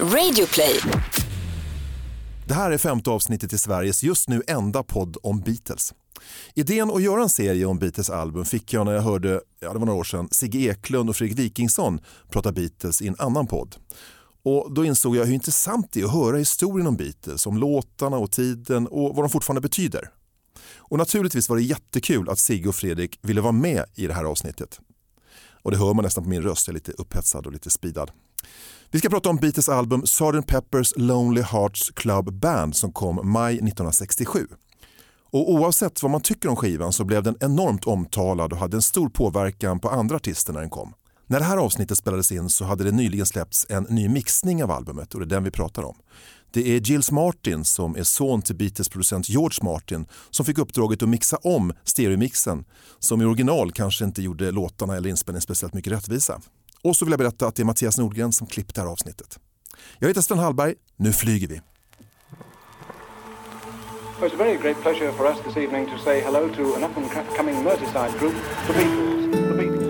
Radioplay. Det här är femte avsnittet i Sveriges just nu enda podd om Beatles. Idén att göra en serie om Beatles album fick jag när jag hörde, ja det var några år sedan, Sigge Eklund och Fredrik Wikingsson prata Beatles i en annan podd. Och då insåg jag hur intressant det är att höra historien om Beatles, om låtarna och tiden och vad de fortfarande betyder. Och naturligtvis var det jättekul att Sigge och Fredrik ville vara med i det här avsnittet. Och det hör man nästan på min röst, jag är lite upphetsad och lite speedad. Vi ska prata om Beatles album Sgt. Peppers Lonely Hearts Club Band som kom maj 1967. Och oavsett vad man tycker om skivan så blev den enormt omtalad och hade en stor påverkan på andra artister när den kom. När det här avsnittet spelades in så hade det nyligen släppts en ny mixning av albumet och det är den vi pratar om. Det är Gilles Martin som är son till Beatles producent George Martin som fick uppdraget att mixa om stereomixen som i original kanske inte gjorde låtarna eller inspelningen speciellt mycket rättvisa. Och så vill jag berätta att det är Mattias Nordgren som klippt det här avsnittet. Jag heter Sven Hallberg, nu flyger vi. Well, it's a very great pleasure for us this evening to say hello to an up-and-coming Merseyside group, the Beatles. The Beatles.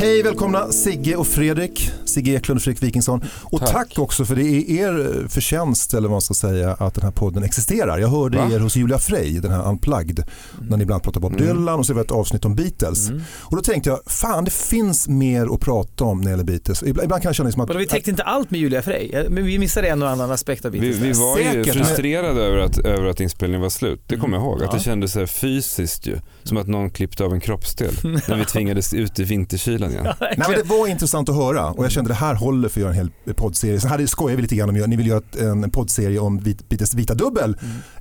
Hej, välkomna Sigge och Fredrik. Sigge Eklund och Fredrik Wikingsson. Och tack. också för det är er förtjänst eller vad man ska säga att den här podden existerar. Jag hörde Va? er hos Julia Frey, den här Unplugged, när ni ibland pratar Bob Dylan och så var det ett avsnitt om Beatles. Och då tänkte jag, fan det finns mer att prata om när det gäller Beatles. Ibland, ibland kan jag känna liksom att Vadå, vi täckte inte allt med Julia Frey, men vi missade en och annan aspekt av Vi, Beatles. vi där. var ju Säkert, men- frustrerade över, att, över att inspelningen var slut. Det kommer jag ihåg. Att Ja. det kändes så här fysiskt ju. Som att någon klippte av en kroppsdel. när vi tvingades ut i vinterkylan igen. Nej, men det var intressant att höra och jag kände det här håller för att göra en hel poddserie. Sen hade skojar vi lite grann om, ni vill göra en poddserie om Beat- Beatles vita dubbel.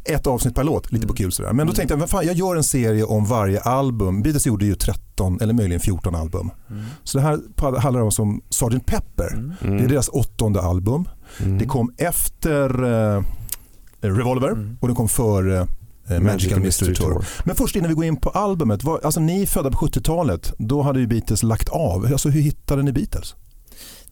Ett avsnitt per låt, lite på kul sådär. Men då tänkte jag, vad fan, jag gör en serie om varje album. Beatles gjorde ju 13 eller möjligen 14 album. Så det här handlar om som Sgt. Pepper. Det är deras åttonde album. Mm. Det kom efter eh, Revolver och det kom före eh, Magical Mystery Tour. Men först innan vi går in på albumet, vad, alltså ni födda på 70-talet, då hade ju Beatles lagt av. Alltså hur hittade ni Beatles?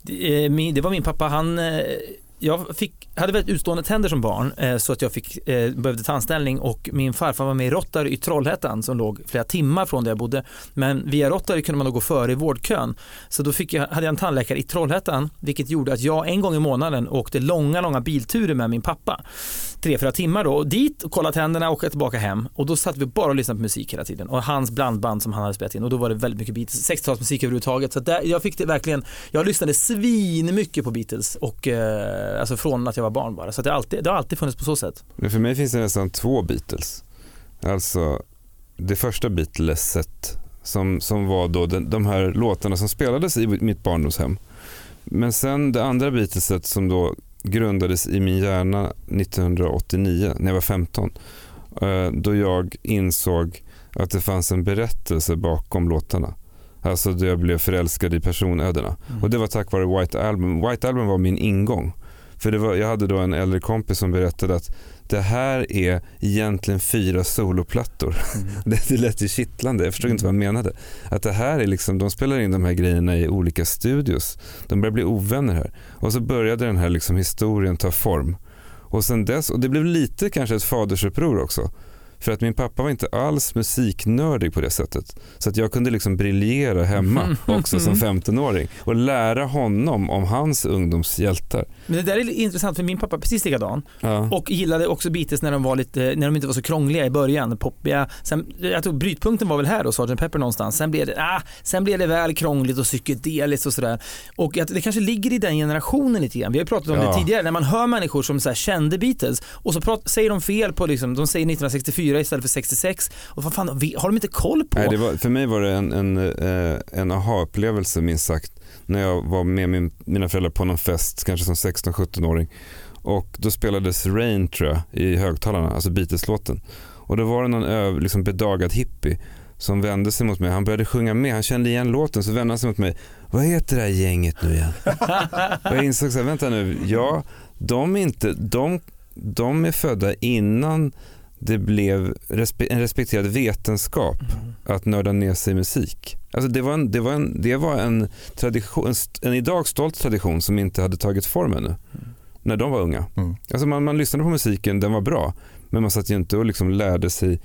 Eh, det, var min pappa, han eh, jag fick, hade väldigt utstående tänder som barn eh, så att jag fick, eh, behövde tandställning och min farfar var med i Rotary i Trollhättan som låg flera timmar från där jag bodde. Men via Rotary kunde man då gå före i vårdkön. Så då fick jag, hade jag en tandläkare i Trollhättan vilket gjorde att jag en gång i månaden åkte långa, långa bilturer med min pappa. Tre, fyra timmar då och dit och kolla tänderna och åka tillbaka hem. Och då satt vi bara och lyssnade på musik hela tiden och hans blandband som han hade spelat in och då var det väldigt mycket Beatles, 60-talsmusik överhuvudtaget. Så där, jag fick det verkligen, jag lyssnade svin mycket på Beatles och eh, alltså från att jag var barn bara. Så det, har alltid, det har alltid funnits på så sätt. Men för mig finns det nästan två Beatles. Alltså det första Beatleset som, som var då den, de här låtarna som spelades i mitt barndomshem. Men sen det andra Beatleset som då grundades i min hjärna 1989 när jag var 15. eh, Då jag insåg att det fanns en berättelse bakom låtarna. Alltså då jag blev förälskad i personödena. Och det var tack vare White Album. White Album var min ingång. För det var, jag hade då en äldre kompis som berättade att det här är egentligen fyra soloplattor. Det, det lät ju kittlande, jag förstod inte vad han menade. Att det här är liksom, de spelar in de här grejerna i olika studios. De börjar bli ovänner här. Och så började den här liksom historien ta form. Och sen dess, och det blev lite kanske ett fadersuppror också. För att min pappa var inte alls musiknördig på det sättet. Så att jag kunde liksom briljera hemma också som 15-åring och lära honom om hans ungdomshjältar. Men det där är intressant för min pappa är precis likadan Ja. och gillade också Beatles när de var lite, när de inte var så krångliga i början, poppiga. Sen, jag tror brytpunkten var väl här då, Sgt. Pepper någonstans. Sen blev det, ah, sen blev det väl krångligt och psykedeliskt och sådär. Och att det kanske ligger i den generationen lite grann. Vi har ju pratat om Ja. det tidigare, när man hör människor som så här kände Beatles och så prat, säger de fel på, liksom, de säger 1964 istället för 66. Och vad fan, har de inte koll på? Nej, det var, för mig var det en, en, eh, en aha-upplevelse minst sagt. När jag var med min, mina föräldrar på någon fest, kanske som 16-17-åring. Och då spelades Rain tror jag i högtalarna, alltså Beatles-låten. Och då var det någon ö, liksom bedagad hippie som vände sig mot mig. Han började sjunga med, han kände igen låten så vände han sig mot mig. Vad heter det här gänget nu igen? och jag insåg så här, vänta nu, ja, de är, inte, de, de är födda innan det blev respe en respekterad vetenskap att nörda ner sig i musik. Alltså det var en, det var en, det var en, tradition, en, en idag stolt tradition som inte hade tagit form ännu. När de var unga. Mm. Alltså man, man lyssnade på musiken, den var bra. Men man satt ju inte och liksom lärde sig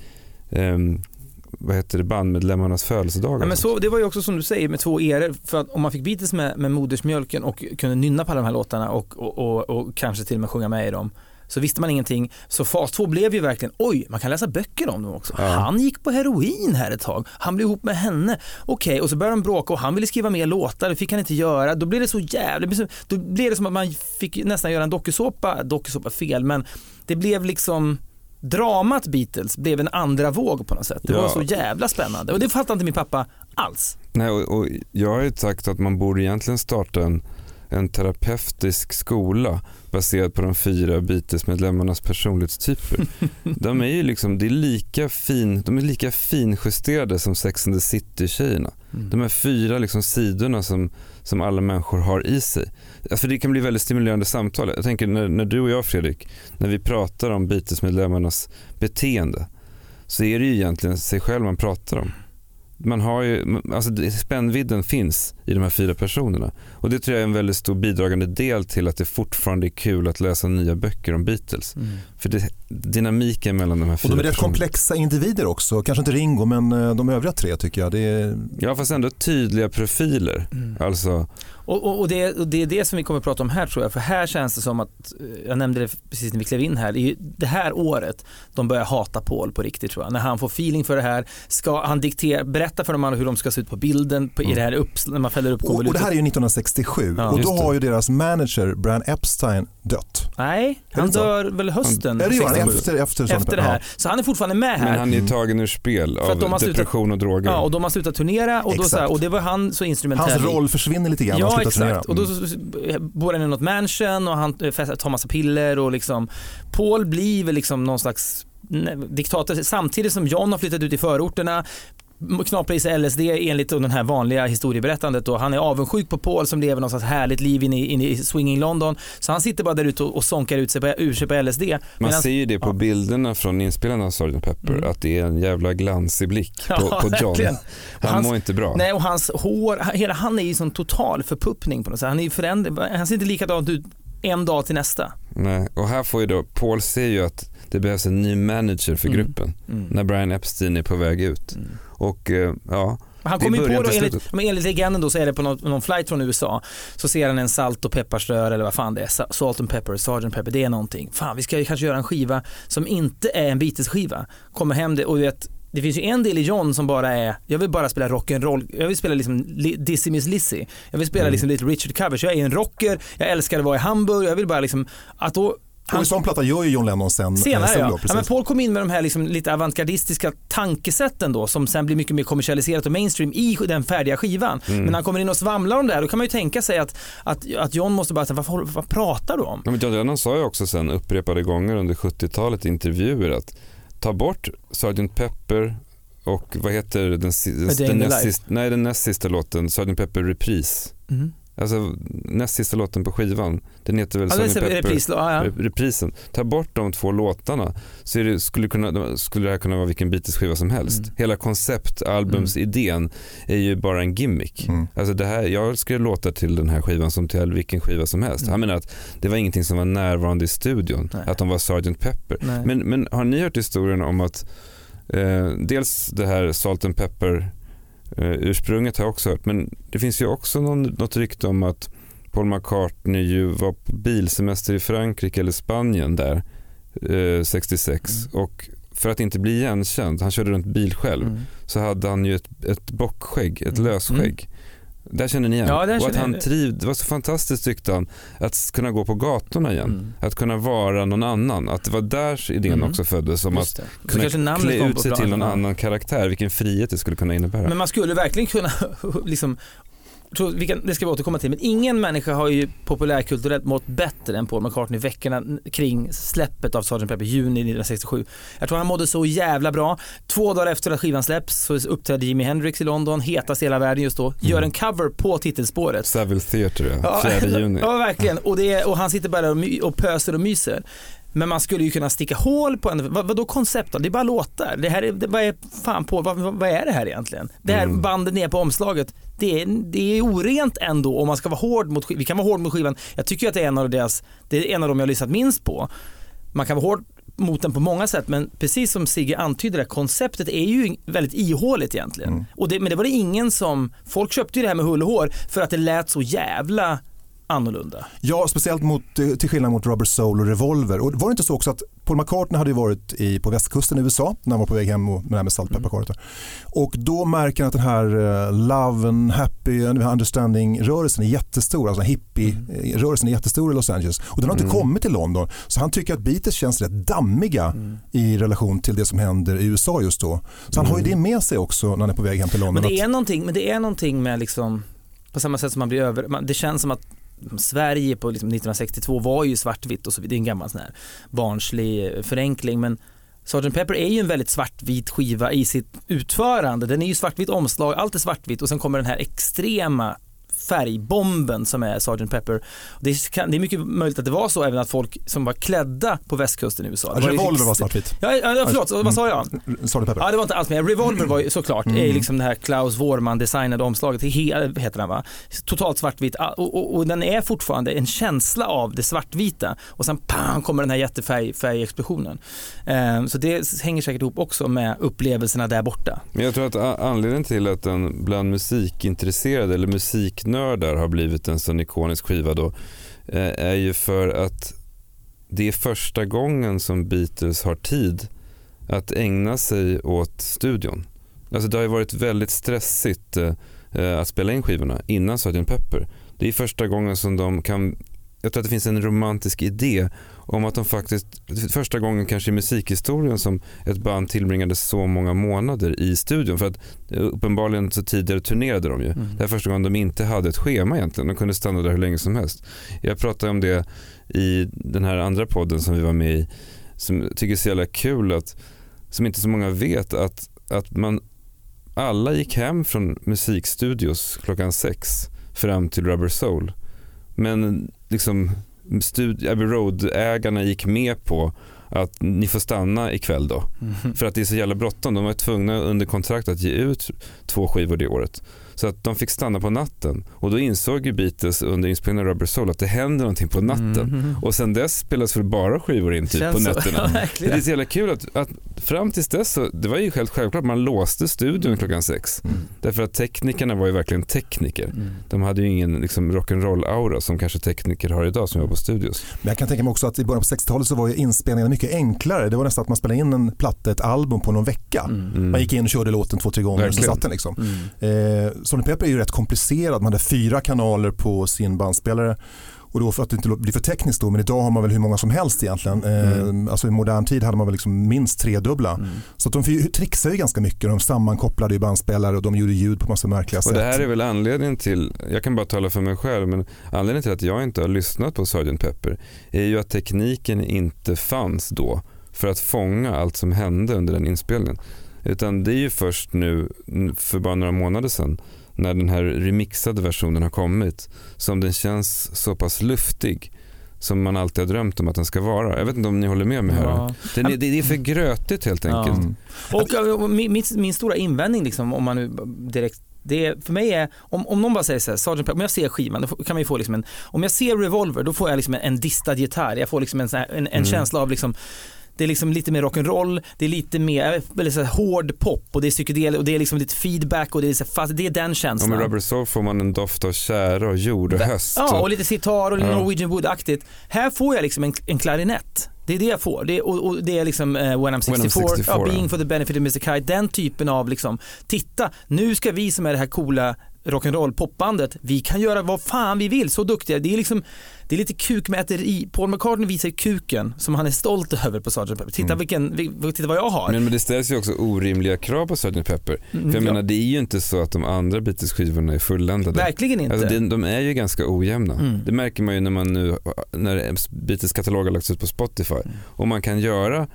ehm, vad heter det, bandmedlemmarnas födelsedagar. Ja, men så, det var ju också som du säger med två eror. För att om man fick Beatles med, med modersmjölken och kunde nynna på alla de här låtarna och, och, och, och kanske till och med sjunga med i dem så visste man ingenting. Så fas 2 blev ju verkligen, oj, man kan läsa böcker om dem också. Ja. Han gick på heroin här ett tag, han blev ihop med henne. Okej, och så började de bråka och han ville skriva mer låtar, det fick han inte göra. Då blev det så jävligt, då blev det som att man fick nästan göra en dokusåpa, dokusåpa fel, men det blev liksom Dramat Beatles blev en andra våg på något sätt. Det Ja. var så jävla spännande och det fattade inte min pappa alls. Nej, och, och jag har ju sagt att man borde egentligen starta en, en terapeutisk skola baserad på de fyra Beatles-medlemmarnas personlighetstyper. de är ju liksom, det är lika fin, de är lika finjusterade som Sex and the City-tjejerna. Mm. De här fyra liksom sidorna som, som alla människor har i sig. För det kan bli väldigt stimulerande samtal. Jag tänker när, när du och jag Fredrik, när vi pratar om Beatles-medlemmarnas beteende så är det ju egentligen sig själv man pratar om. Man har ju, alltså spännvidden finns i de här fyra personerna. Och det tror jag är en väldigt stor bidragande del till att det fortfarande är kul att läsa nya böcker om Beatles. Mm. För det, dynamiken mellan de här Och fyra de är rätt personerna. komplexa individer också. Kanske inte Ringo men eh, de övriga tre tycker jag. Det är... Ja fast ändå tydliga profiler. Mm. Alltså, Och, och, och, det, och det är det som vi kommer att prata om här tror jag, för här känns det som att, eh, jag nämnde det precis när vi klev in här, det är ju det här året de börjar hata Paul på riktigt tror jag. När han får feeling för det här, ska han diktera, berätta för dem alla hur de ska se ut på bilden, på, i det här upps, när man fäller upp och, och det konvolutet. här är ju 1967 Ja. och då har ju deras manager Brian Epstein dött. Nej, han dör väl hösten Är det gör han 67, efter, efter, efter det här. Så han är fortfarande med här. men han är tagen ur spel att de av har slutat- depression och droger. Ja, och de har slutat turnera och, då, så här, och det var han så Ja. instrumentell Hans roll försvinner lite grann. Ja exakt, turnera. och då Mm. bor han i något mansion och han eh, tar massa piller och liksom Paul blir väl liksom någon slags diktator samtidigt som John har flyttat ut i förorterna knaprar i sig LSD enligt den här vanliga historieberättandet och han är avundsjuk på Paul som lever något slags härligt liv inne i, inne i swinging London så han sitter bara där ute och, och sonkar ut sig på, ur sig på LSD. Man Medan- ser ju det på ja. bilderna från inspelningen av Sgt. Pepper Mm. att det är en jävla glansig blick på, Ja, på John. verkligen. Han Hans- mår inte bra. Nej och hans hår, hela han är ju sån total förpuppning på något sätt. Han är förändrad, han ser inte likadant ut en dag till nästa. Nej. Och här får ju då, Paul ser ju att det behövs en ny manager för Mm. gruppen Mm. när Brian Epstein är på väg ut. Och eh, ja, Han kommer ju på då, enligt, men enligt legenden då så är det på någon, någon flight från USA så ser han en salt och pepparsrör eller vad fan det är, Sa- salt and pepper, Sgt. Pepper, det är någonting. Fan vi ska ju kanske göra en skiva som inte är en Beatles-skiva. Kommer hem det och vet det finns ju en del i John som bara är, jag vill bara spela rock'n'roll, jag vill spela liksom Li- Dizzy Miss Lizzy. Jag vill spela Mm. liksom lite Richard covers, jag är en rocker, jag älskar att vara i Hamburg, jag vill bara liksom, att då Och en sån platta gör ju John Lennon sen. eh, Senare solo, ja. ja men Paul kom in med de här liksom lite avantgardistiska tankesätten då som sen blir mycket mer kommersialiserat och mainstream i den färdiga skivan. Mm. Men när han kommer in och svamlar om det här då kan man ju tänka sig att, att, att John måste bara säga, vad, vad, pratar du om? Ja, men John Lennon sa ju också sen upprepade gånger under 70-talet i intervjuer att ta bort Sgt. Pepper och vad heter den, den, the näst, sista, nej, den näst sista låten, Sgt. Pepper Reprise. Mm. Alltså näst sista låten på skivan, den heter väl Ja, är Pepper repris, ja, ja. Re- reprisen. Ta bort de två låtarna så är det, skulle, kunna, skulle det här kunna vara vilken Beatles-skiva som helst. Mm. Hela konceptalbumsidén är ju bara en gimmick. Mm. Alltså det här, jag skrev låtar till den här skivan som till vilken skiva som helst. Mm. Han menar att det var ingenting som var närvarande i studion, Nej. att de var Sgt. Pepper. Nej. Men, men har ni hört historien om att eh, dels det här Salt and Pepper ursprunget har jag också hört, men det finns ju också någon, något rykte om att Paul McCartney ju var på bilsemester i Frankrike eller Spanien där eh, 66 Mm. och för att inte bli igenkänd, han körde runt bil själv, Mm. så hade han ju ett, ett bockskägg, ett Mm. lösskägg. Där känner ni igen. Ja, och att han jag. triv, det var så fantastiskt tyckte han att kunna gå på gatorna igen. Mm. Att kunna vara någon annan. Att det var där idén Mm. också föddes. Om Just att det. Kunna klä ut sig till någon annan karaktär. Vilken frihet det skulle kunna innebära. Men man skulle verkligen kunna, liksom, tror, vi kan, det ska vi återkomma till, men ingen människa har ju populärkulturellt mått bättre än Paul McCartney veckorna kring släppet av Sgt. Pepper, juni 1967. Jag tror han mådde så jävla bra. Två dagar efter att skivan släpps så uppträdde Jimi Hendrix i London, hetast i hela världen just då, gör en cover på titelspåret. Savile Theatre, ja. Ja, 4 juni. Ja, verkligen. Och, det och han sitter bara och, my, och pöser och myser. Men man skulle ju kunna sticka hål på en, vad, vadå koncept då? Det är bara låtar. Det här är, det, vad är fan på, vad, vad är det här egentligen? Det här Mm. bandet ner på omslaget, det är, det är orent ändå om man ska vara hård mot skivan. Vi kan vara hård mot skivan. Jag tycker att det är en av deras, det är en av dem jag har lyssnat minst på. Man kan vara hård mot den på många sätt men precis som Sigge antydde, det, konceptet är ju väldigt ihåligt egentligen. Mm. Och det, men det var det ingen som, folk köpte ju det här med hull och hår för att det lät så jävla annorlunda. Ja, speciellt mot, eh, till skillnad mot Rubber Soul och Revolver. Och var det inte så också att Paul McCartney hade ju varit i, på västkusten i USA när han var på väg hem och, med med saltpepparkortet. Och då märker han att den här eh, Love and Happy and Understanding-rörelsen är jättestor, alltså hippie-rörelsen är jättestor i Los Angeles. Och den har inte kommit till London. Så han tycker att Beatles känns rätt dammiga i relation till det som händer i USA just då. Så han har ju det med sig också när han är på väg hem till London. Men det är någonting, men det är någonting med liksom, på samma sätt som man blir över, det känns som att Sverige på liksom 1962 var ju svartvitt och så vidare, det är en gammal sån här barnslig eh, förenkling men Sgt. Pepper är ju en väldigt svartvit skiva i sitt utförande. Den är ju svartvitt omslag, allt är svartvitt och sen kommer den här extrema färgbomben som är Sgt. Pepper. Det, kan, det är mycket möjligt att det var så även att folk som var klädda på västkusten i USA. Det var ju Revolver var ex- svartvit. Ja, ja, förlåt, vad sa jag? Sgt. Pepper. Ja det var inte alls med. Revolver var ju såklart, Mm. är liksom det här Klaus Wårman designade omslaget, he- heter den va? Totalt svartvitt Ah, och, och, och den är fortfarande en känsla av det svartvita och sen pang kommer den här jättefärgexplosionen. Eh, så det hänger säkert ihop också med upplevelserna där borta. Men jag tror att anledningen till att den bland musikintresserade eller musiknördar har blivit en sån ikonisk skiva då eh, är ju för att det är första gången som Beatles har tid att ägna sig åt studion. Alltså det har ju varit väldigt stressigt eh, eh, att spela in skivorna innan Sgt. Pepper. Det är första gången som de kan, jag tror att det finns en romantisk idé om att de faktiskt, första gången kanske i musikhistorien som ett band tillbringade så många månader i studion. För att eh, uppenbarligen så tidigare turnerade de ju. Mm. Det är första gången de inte hade ett schema egentligen. De kunde stanna där hur länge som helst. Jag pratade om det i den här andra podden som vi var med i. Som jag tycker är så jävla kul att, som inte så många vet, att, att man alla gick hem från musikstudios klockan sex fram till Rubber Soul. Men liksom Abbey Road-ägarna gick med på att ni får stanna ikväll då. För att det är så jävla bråttom. De var tvungna under kontrakt att ge ut två skivor det året. Så att de fick stanna på natten. Och då insåg ju Beatles under inspelningen av Rubber Soul att det händer någonting på natten. Mhm. Och sen dess spelas väl bara skivor in typ Känns på så. nätterna. Ja, Det är så jävla kul att, att fram tills dess så, det var ju helt självklart, man låste studion klockan sex. Mm. Därför att teknikerna var ju verkligen tekniker. Mm. De hade ju ingen liksom, rock'n'roll-aura som kanske tekniker har idag som jobbar på studios. Men jag kan tänka mig också att i början på 60-talet så var ju inspelningarna mycket enklare. Det var nästan att man spelade in en platta, ett album på någon vecka. Mm. Mm. Man gick in och körde låten två, tre gånger och så satt den liksom. Mm. Eh, Sony Pepper är ju rätt komplicerad. Man hade fyra kanaler på sin bandspelare. Och då för att det inte blir för tekniskt då, men idag har man väl hur många som helst egentligen. Eh, Alltså i modern tid hade man väl liksom minst tredubbla. Mm. Så att de trixar ju ganska mycket. De sammankopplade ju bandspelare och de gjorde ljud på massa märkliga Och sätt. det här är väl anledningen till, jag kan bara tala för mig själv, men anledningen till att jag inte har lyssnat på Sgt. Pepper är ju att tekniken inte fanns då för att fånga allt som hände under den inspelningen. Utan det är ju först nu, för bara några månader sedan, när den här remixade versionen har kommit, som den känns så pass luftig som man alltid har drömt om att den ska vara. Jag vet inte om ni håller med mig här. Ja. Den är, det är för grötigt helt enkelt. Mm. Och, och min, min, stora invändning liksom, om man nu direkt det är, för mig är, om, om någon bara säger så här, Sgt. Pepper, om jag ser skivan, då kan man ju få liksom en, om jag ser Revolver, då får jag liksom en, en distad gitarr, jag får liksom en, här, en, en Mm. känsla av liksom det är liksom lite mer rock'n'roll, det är lite mer eller så här, hård pop och det är psykedel och det är liksom lite feedback och det är, så här, fast det är den känslan. med Rubber Soul får man en doft av tjära och jord och höst. Ja, och lite sitar och lite Ja. Norwegian Wood-aktigt. Här får jag liksom en, en klarinett. Det är det jag får. Det är, och, och det är liksom eh, When I'm 64, When I'm 64, ja, ja. Being for the benefit of Mr. Kite, den typen av liksom, titta, nu ska vi som är det här coola rock'n'roll popbandet, vi kan göra vad fan vi vill, så duktiga. Det är liksom, det är lite kukmäteri. Paul McCartney visar kuken som han är stolt över på Sgt. Pepper. Titta, Mm. vilken, vi- titta vad jag har. Men, men det ställs ju också orimliga krav på Sgt. Pepper. Mm, För jag ja. menar det är ju inte så att de andra Beatles-skivorna är fulländade. Verkligen inte. Alltså, de, de är ju ganska ojämna. Mm. Det märker man ju när man nu, när Beatles katalog har lagts ut på Spotify. Mm. Och man kan göra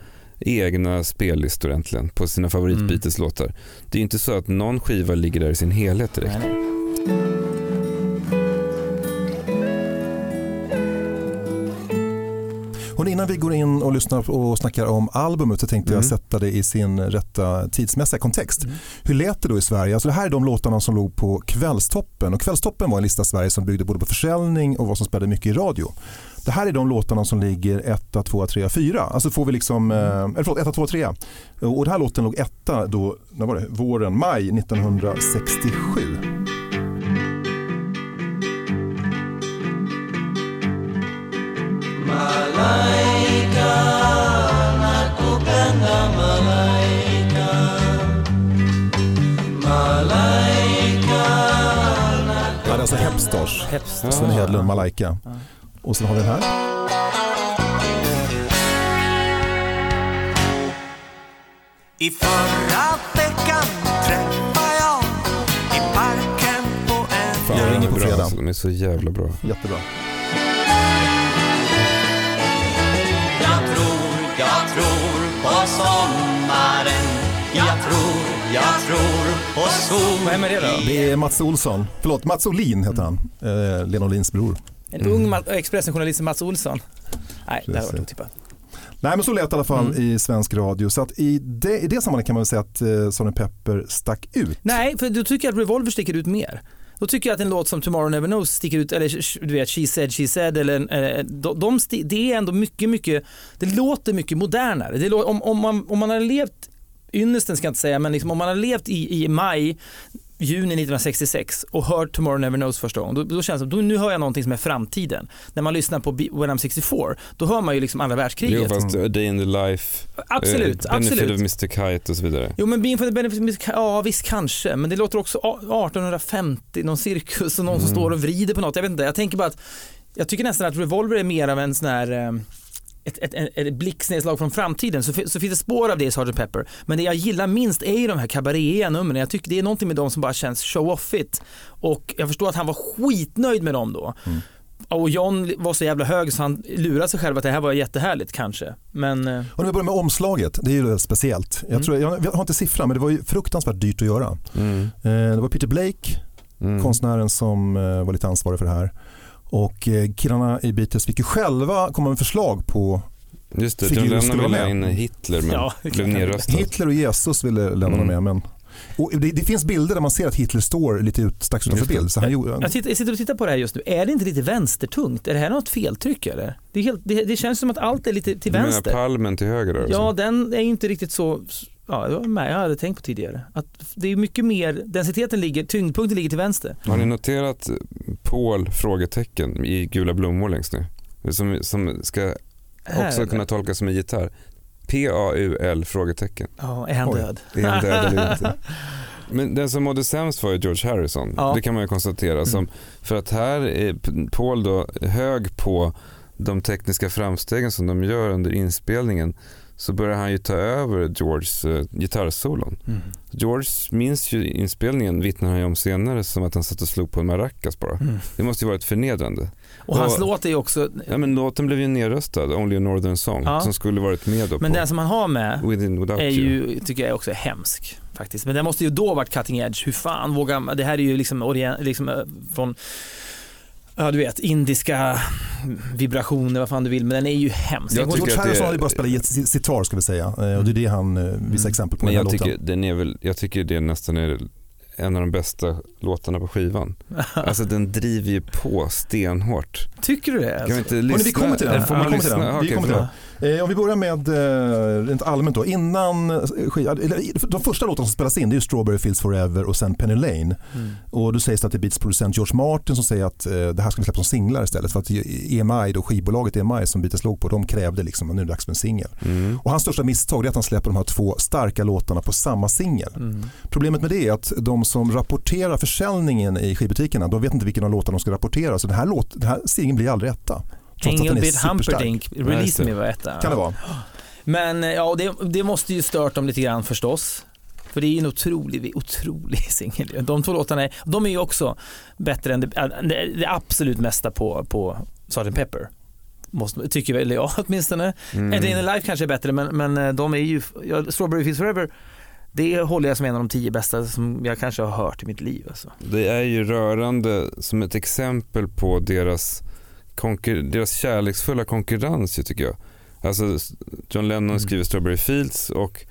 egna spellistor äntligen på sina favorit Mm. Det är ju inte så att någon skiva ligger där i sin helhet direkt. Nej, nej. Och innan vi går in och lyssnar och snackar om albumet så tänkte jag Mm. sätta det i sin rätta tidsmässiga kontext. Mm. Hur lät det då i Sverige? Alltså det här är de låtarna som låg på Kvällstoppen och Kvällstoppen var en lista i Sverige som byggde både på försäljning och vad som spelade mycket i radio. Det här är de låtarna som ligger 1, 2, 3, 4. Alltså får vi liksom, eh, eller förlåt, 1, 2, 3. Och den här låten låg etta då, när var det? våren, maj 1967. Ja, det är alltså Hepstars, Hepstars. Sven Hedlund, Malaika. Och sen har vi den här. I förra veckan träffade jag i parken på en Fan, jag ringer på fredag. alltså, de är så jävla bra. Jättebra. Jag tror, jag tror på sommaren Jag tror, jag tror på sol Vad är det då? Det är Mats Olsson, förlåt Mats Olin heter han, eh, Lena Olins bror. En ung Ma- Expressen-journalist Mats Olsson. Nej, det här var Precis. otippat. Nej men så lät det i alla fall Mm. i svensk radio. Så att i det, i det sammanhanget kan man väl säga att eh, Sonny Pepper stack ut. Nej, för då tycker jag att Revolver sticker ut mer. Då tycker jag att en låt som Tomorrow Never Knows sticker ut, eller du vet She Said She Said, eller, eh, de, de det är ändå mycket, mycket, det låter mycket modernare. Det om, om, man, om man har levt, ynnesten ska jag inte säga, men liksom, om man har levt i, i maj, juni 1966 och hört Tomorrow Never Knows första gången, då, då känns det som, nu hör jag någonting som är framtiden. När man lyssnar på Be- When I'm 64, då hör man ju liksom andra Jo, världskriget. fast A Day in the Life, Absolut, eh, Benefit absolut. of Mr Kite och så vidare. Jo men Being for the benefit, ja visst kanske, men det låter också a- 1850, någon cirkus och någon som Mm. står och vrider på något. Jag vet inte, jag tänker bara att jag tycker nästan att Revolver är mer av en sån här eh, ett, ett, ett, ett blixtnedslag från framtiden så, så finns det spår av det i Sgt. Pepper. Men det jag gillar minst är ju de här kabaréiga numren. Jag tycker det är någonting med dem som bara känns show-offigt. Och jag förstår att han var skitnöjd med dem då. Mm. Och John var så jävla hög så han lurade sig själv att det här var jättehärligt kanske. Men eh, Och när vi börjar med omslaget, det är ju speciellt. Jag, Mm. tror, jag, jag har inte siffran men det var ju fruktansvärt dyrt att göra. Mm. Eh, det var Peter Blake, Mm. konstnären som eh, var lite ansvarig för det här. Och eh, killarna i Beatles fick ju själva komma med förslag på Just det, figur John Lennon skulle ville vara ha in med. Hitler men Ja, blev nerröstad. Hitler och Jesus ville ha Mm. med. Men, och det, det finns bilder där man ser att Hitler står lite ut, strax utanför bild. Så han gjorde, Jag, tittar, jag sitter och tittar på det här just nu. Är det inte lite vänstertungt? Är det här något feltryck eller? Det, är helt, det, det känns som att allt är lite till Du menar vänster. palmen till höger där? Ja, alltså? den är inte riktigt så, ja, det var med, jag hade tänkt på tidigare. Att det är mycket mer, densiteten ligger, tyngdpunkten ligger till vänster. Har ni noterat Paul? frågetecken i gula blommor längst ner? Som, som ska också kunna tolkas som en gitarr. P-A-U-L? frågetecken. Ja, är han Oj. död? Är han död eller inte? Men den som mådde sämst var ju George Harrison. Ja. Det kan man ju konstatera. Som, för att här är Paul då hög på de tekniska framstegen som de gör under inspelningen så börjar han ju ta över Georges uh, gitarrsolon. Mm. George minns ju inspelningen, vittnar han ju om senare, som att han satt och slog på en maracas bara. Mm. Det måste ju varit förnedrande. Och hans Ja. låt är ju också, Ja, men låten blev ju nerröstad, Only a Northern Song, Ja. som skulle varit med då men på den som han har med Within är You. ju, tycker jag också är hemsk faktiskt. Men den måste ju då varit cutting edge. Hur fan vågar man, det här är ju liksom, orien, liksom eh, från Ja du vet, indiska vibrationer, vad fan du vill, men den är ju hemsk. Jag tycker att det hade bara spelat sitar ska vi säga. Eh, Och det är det han eh, visar exempel på Men den jag tycker, den är väl, jag tycker det nästan är en av de bästa låtarna på skivan. Alltså den driver ju på stenhårt. Tycker du det? Kan vi inte lyssna? Hörni, vi kommer till den. Får man Vi kommer till lyssna? den. Vi kommer till förlåt. Eh, om vi börjar med eh, rent allmänt då. Innan, eh, eller, de första låtarna som spelas in det är Strawberry Fields Forever och sen Penny Lane. Mm. Och då sägs det att det är Beats producent George Martin som säger att eh, det här ska vi släppa som singlar istället. För att EMI, då, skivbolaget EMI som Beatles låg på, de krävde liksom att nu är det dags för en singel. Mm. Och hans största misstag är att han släpper de här två starka låtarna på samma singel. Mm. Problemet med det är att de som rapporterar försäljningen i skivbutikerna, de vet inte vilken av låtarna de ska rapportera. Så den här, låt, den här singeln blir aldrig etta. Superstark. Humperdinck, Release. Me var etta. Kan det vara. Men eh, ja, det, det måste ju stört dem lite grann förstås. För det är ju en otrolig, otrolig singel. De två låtarna är, de är ju också bättre än det, äh, det, det absolut mesta på, på Sgt. Pepper. Måste, tycker väl jag åtminstone. Mm. In the Life kanske är bättre men, men eh, de är ju, ja, Strawberry Fields Forever det håller jag som en av de tio bästa som jag kanske har hört i mitt liv. Alltså. Det är ju rörande som ett exempel på deras, konkur- deras kärleksfulla konkurrens tycker jag. Alltså John Lennon Mm. skriver Strawberry Fields och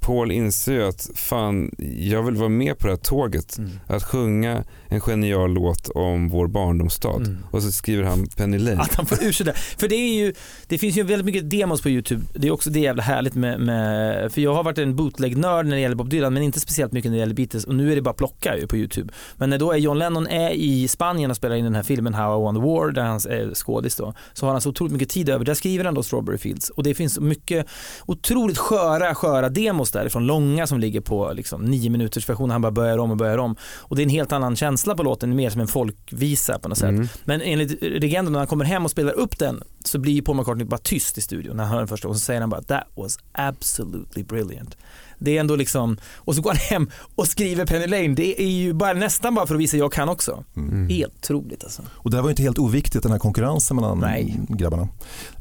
Paul inser ju att fan, jag vill vara med på det här tåget. Mm. Att sjunga en genial låt om vår barndomsstad. Mm. Och så skriver han Penny Lane. Att han får ur sig det. För det är ju, det finns ju väldigt mycket demos på YouTube. Det är också det jävla härligt med, med för jag har varit en bootleg-nörd när det gäller Bob Dylan men inte speciellt mycket när det gäller Beatles och nu är det bara plocka ju på YouTube. Men när då är John Lennon är i Spanien och spelar in den här filmen How I Won the War där han är skådis då, så har han så otroligt mycket tid över. Där skriver han då Strawberry Fields och det finns mycket otroligt sköra, sköra demos därifrån, långa som ligger på liksom nio minuters version. Han bara börjar om och börjar om. Och det är en helt annan känsla på låten, mer som en folkvisa på något sätt. Mm. Men enligt legenden när han kommer hem och spelar upp den så blir ju Paul McCartney bara tyst i studion när han hör den första och så säger han bara that was absolutely brilliant. Det är ändå liksom, och så går han hem och skriver Penny Lane. Det är ju bara, nästan bara för att visa jag kan också. Mm. Helt otroligt alltså. Och det här var inte helt oviktigt den här konkurrensen mellan Nej. grabbarna.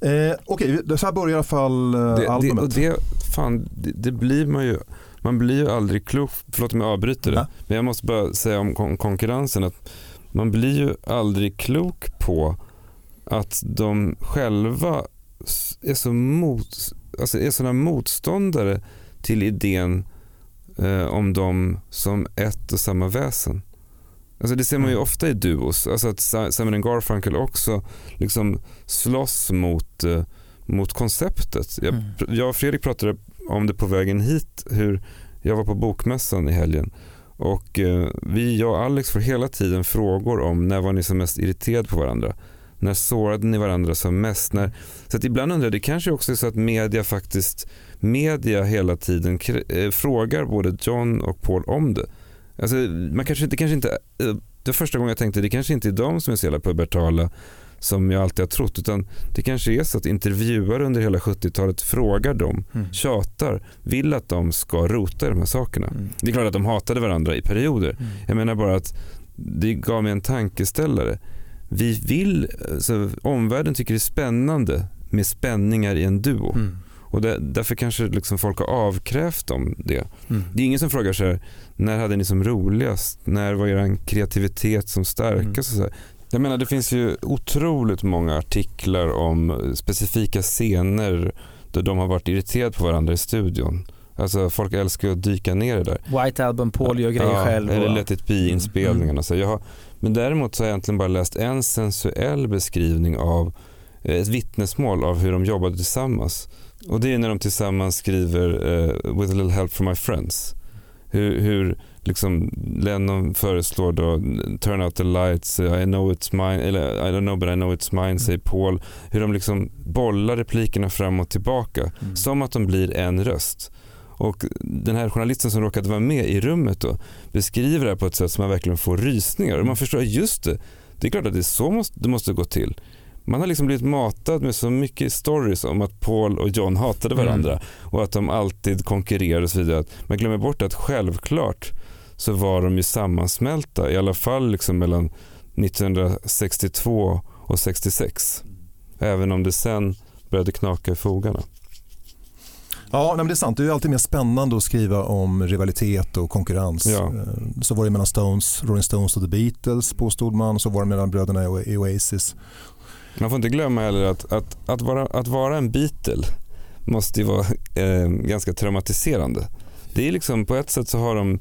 Eh, Okej, det- så här börjar i alla fall eh, Det, det, albumet. och det, fan, det, det blir man ju. Man blir ju aldrig klok, förlåt om jag avbryter det, Ja. men jag måste bara säga om kon- konkurrensen att man blir ju aldrig klok på att de själva är så mot, alltså är sådana motståndare till idén eh, om dem som ett och samma väsen. Alltså det ser man ju Mm. ofta i duos, alltså att Simon Garfunkel också liksom slåss mot, eh, mot konceptet. Jag, Mm. jag och Fredrik pratade om det på vägen hit, hur jag var på bokmässan i helgen och eh, vi, jag och Alex får hela tiden frågor om när var ni som mest irriterade på varandra? När sårade ni varandra som mest? När, så att ibland undrar jag, det kanske också är så att media faktiskt, media hela tiden kr- eh, frågar både John och Paul om det. Alltså, man kanske, det kanske inte, eh, det var första gången jag tänkte, det kanske inte är de som är så jävla pubertala som jag alltid har trott, utan det kanske är så att intervjuare under hela 70-talet frågar dem, Mm. tjatar, vill att de ska rota i de här sakerna. Mm. Det är klart att de hatade varandra i perioder. Mm. Jag menar bara att det gav mig en tankeställare. Vi vill, alltså, omvärlden tycker det är spännande med spänningar i en duo. Mm. Och det, därför kanske liksom folk har avkrävt dem det. Mm. Det är ingen som frågar så här, när hade ni som roligast? När var er kreativitet som starkast? Här. Jag menar det finns ju otroligt många artiklar om specifika scener där de har varit irriterade på varandra i studion. Alltså folk älskar att dyka ner i det där. White Album, Paul gör grejer Ja, själv. Eller och- Let it be inspelningarna. Så jag har, men däremot så har jag egentligen bara läst en sensuell beskrivning av eh, ett vittnesmål av hur de jobbade tillsammans. Och det är när de tillsammans skriver eh, “With a little help from my friends”. Hur, hur liksom Lennon föreslår då “Turn out the lights, I know it's mine” eller “I don't know but I know it's mine” säger Paul. Hur de liksom bollar replikerna fram och tillbaka. Mm. Som att de blir en röst. Och den här journalisten som råkade vara med i rummet då beskriver det här på ett sätt som man verkligen får rysningar. Och man förstår, just det, det är klart att det är så måste, det måste gå till. Man har liksom blivit matad med så mycket stories om att Paul och John hatade Mm. varandra och att de alltid konkurrerade och så vidare. Man glömmer bort att självklart så var de ju sammansmälta, i alla fall liksom mellan 1962 och 66. Även om det sen började knaka i fogarna. Ja, nej, men det är sant. Det är alltid mer spännande att skriva om rivalitet och konkurrens. Ja. Eh, Så var det mellan Stones, Rolling Stones och The Beatles påstod man. Så var det mellan bröderna i i Oasis. Man får inte glömma heller att, att, att, vara, att vara en Beatle måste ju vara eh, ganska traumatiserande. Det är liksom, på ett sätt så har de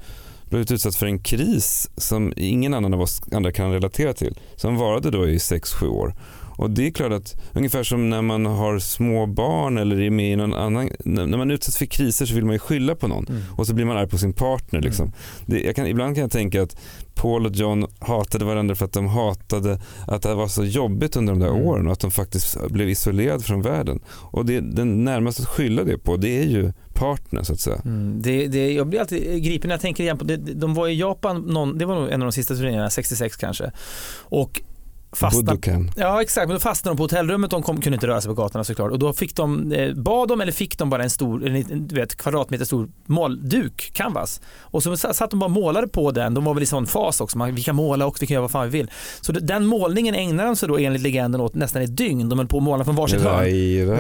blivit utsatt för en kris som ingen annan av oss andra kan relatera till. Som varade då i 6-7 år. Och det är klart att ungefär som när man har små barn eller är med i någon annan, när man utsätts för kriser så vill man ju skylla på någon Mm. och så blir man arg på sin partner. Liksom. Det, jag kan, ibland kan jag tänka att Paul och John hatade varandra för att de hatade att det var så jobbigt under de där Mm. åren och att de faktiskt blev isolerade från världen. Och det, den närmaste att skylla det på det är ju partnern så att säga. Mm, det, det, jag blir alltid gripen när jag tänker igen på det. De var i Japan, någon, det var nog en av de sista turnéerna, 66 kanske. Och fastnade. Ja exakt, men då fastnade de på hotellrummet, de kom, kunde inte röra sig på gatorna såklart. Och då fick de, eh, bad de eller fick de bara en stor, en, du vet, kvadratmeter stor målduk, canvas. Och så sa- satt de bara och målade på den, de var väl i sån fas också, man, vi kan måla och vi kan göra vad fan vi vill. Så det- den målningen ägnade de sig då enligt legenden åt nästan ett dygn, de höll på att måla från varsitt hörn.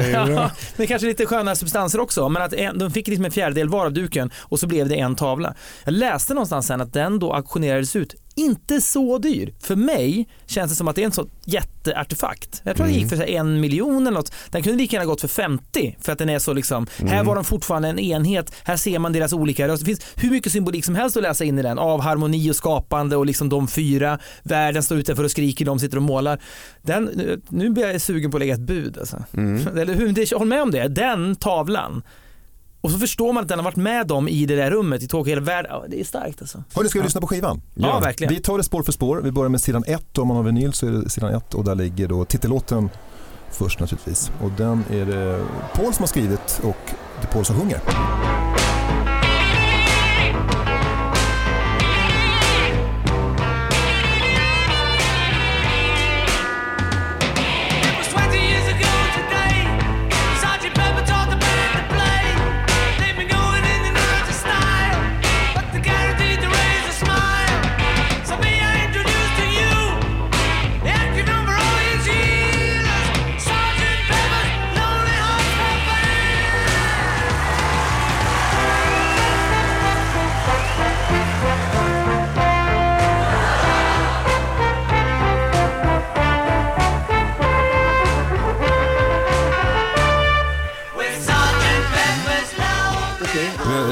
Ja, men kanske lite sköna substanser också. Men att en, de fick liksom en fjärdedel var av duken och så blev det en tavla. Jag läste någonstans sen att den då auktionerades ut inte så dyr. För mig känns det som att det är en sån jätteartefakt. Jag tror mm. det gick för så här, en miljon eller något. Den kunde lika gärna gått för 50 för att den är så liksom, mm. här var de fortfarande en enhet, här ser man deras olika röster. Det finns hur mycket symbolik som helst att läsa in i den av harmoni och skapande och liksom de fyra, världen står utanför och skriker, de sitter och målar. Den, nu blir jag sugen på att lägga ett bud alltså. Mm. Eller hur? Håll med om det, den tavlan och så förstår man att den har varit med dem i det där rummet i Tokyo hela världen. Ja, det är starkt alltså. Hörni, ska vi ja. lyssna på skivan? Ja, ja, verkligen. Vi tar det spår för spår. Vi börjar med sidan 1. Om man har vinyl så är det sidan 1 och där ligger då titellåten först naturligtvis. Och den är det Paul som har skrivit och det är Paul som sjunger.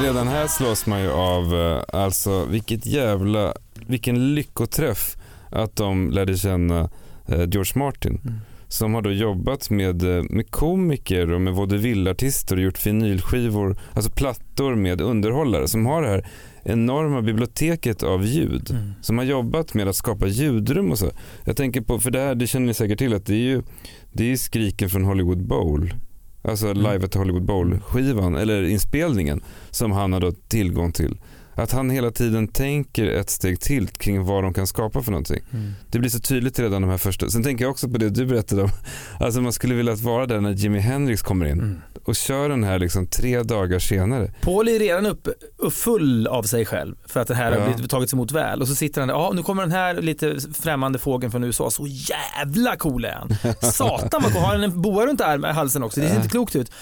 Redan här slås man ju av, eh, alltså vilket jävla, vilken lyckoträff att de lärde känna eh, George Martin. Mm. Som har då jobbat med, eh, med komiker och med vaudevillartister och gjort vinylskivor, alltså plattor med underhållare som har det här enorma biblioteket av ljud. Mm. Som har jobbat med att skapa ljudrum och så. Jag tänker på, för det här, det känner ni säkert till att det är ju det är skriken från Hollywood Bowl. Alltså mm. Live at Hollywood Bowl-skivan, eller inspelningen, som han har då tillgång till. Att han hela tiden tänker ett steg till kring vad de kan skapa för någonting. Mm. Det blir så tydligt redan de här första. Sen tänker jag också på det du berättade om. Alltså man skulle vilja vara där när Jimi Hendrix kommer in mm. och kör den här liksom tre dagar senare. Paul är redan upp, upp full av sig själv för att det här ja. har blivit tagits emot väl. Och så sitter han där, ja nu kommer den här lite främmande fågeln från USA. Så jävla cool är han. Satan vad cool. Har han en boa runt halsen också? Det ser inte klokt ut.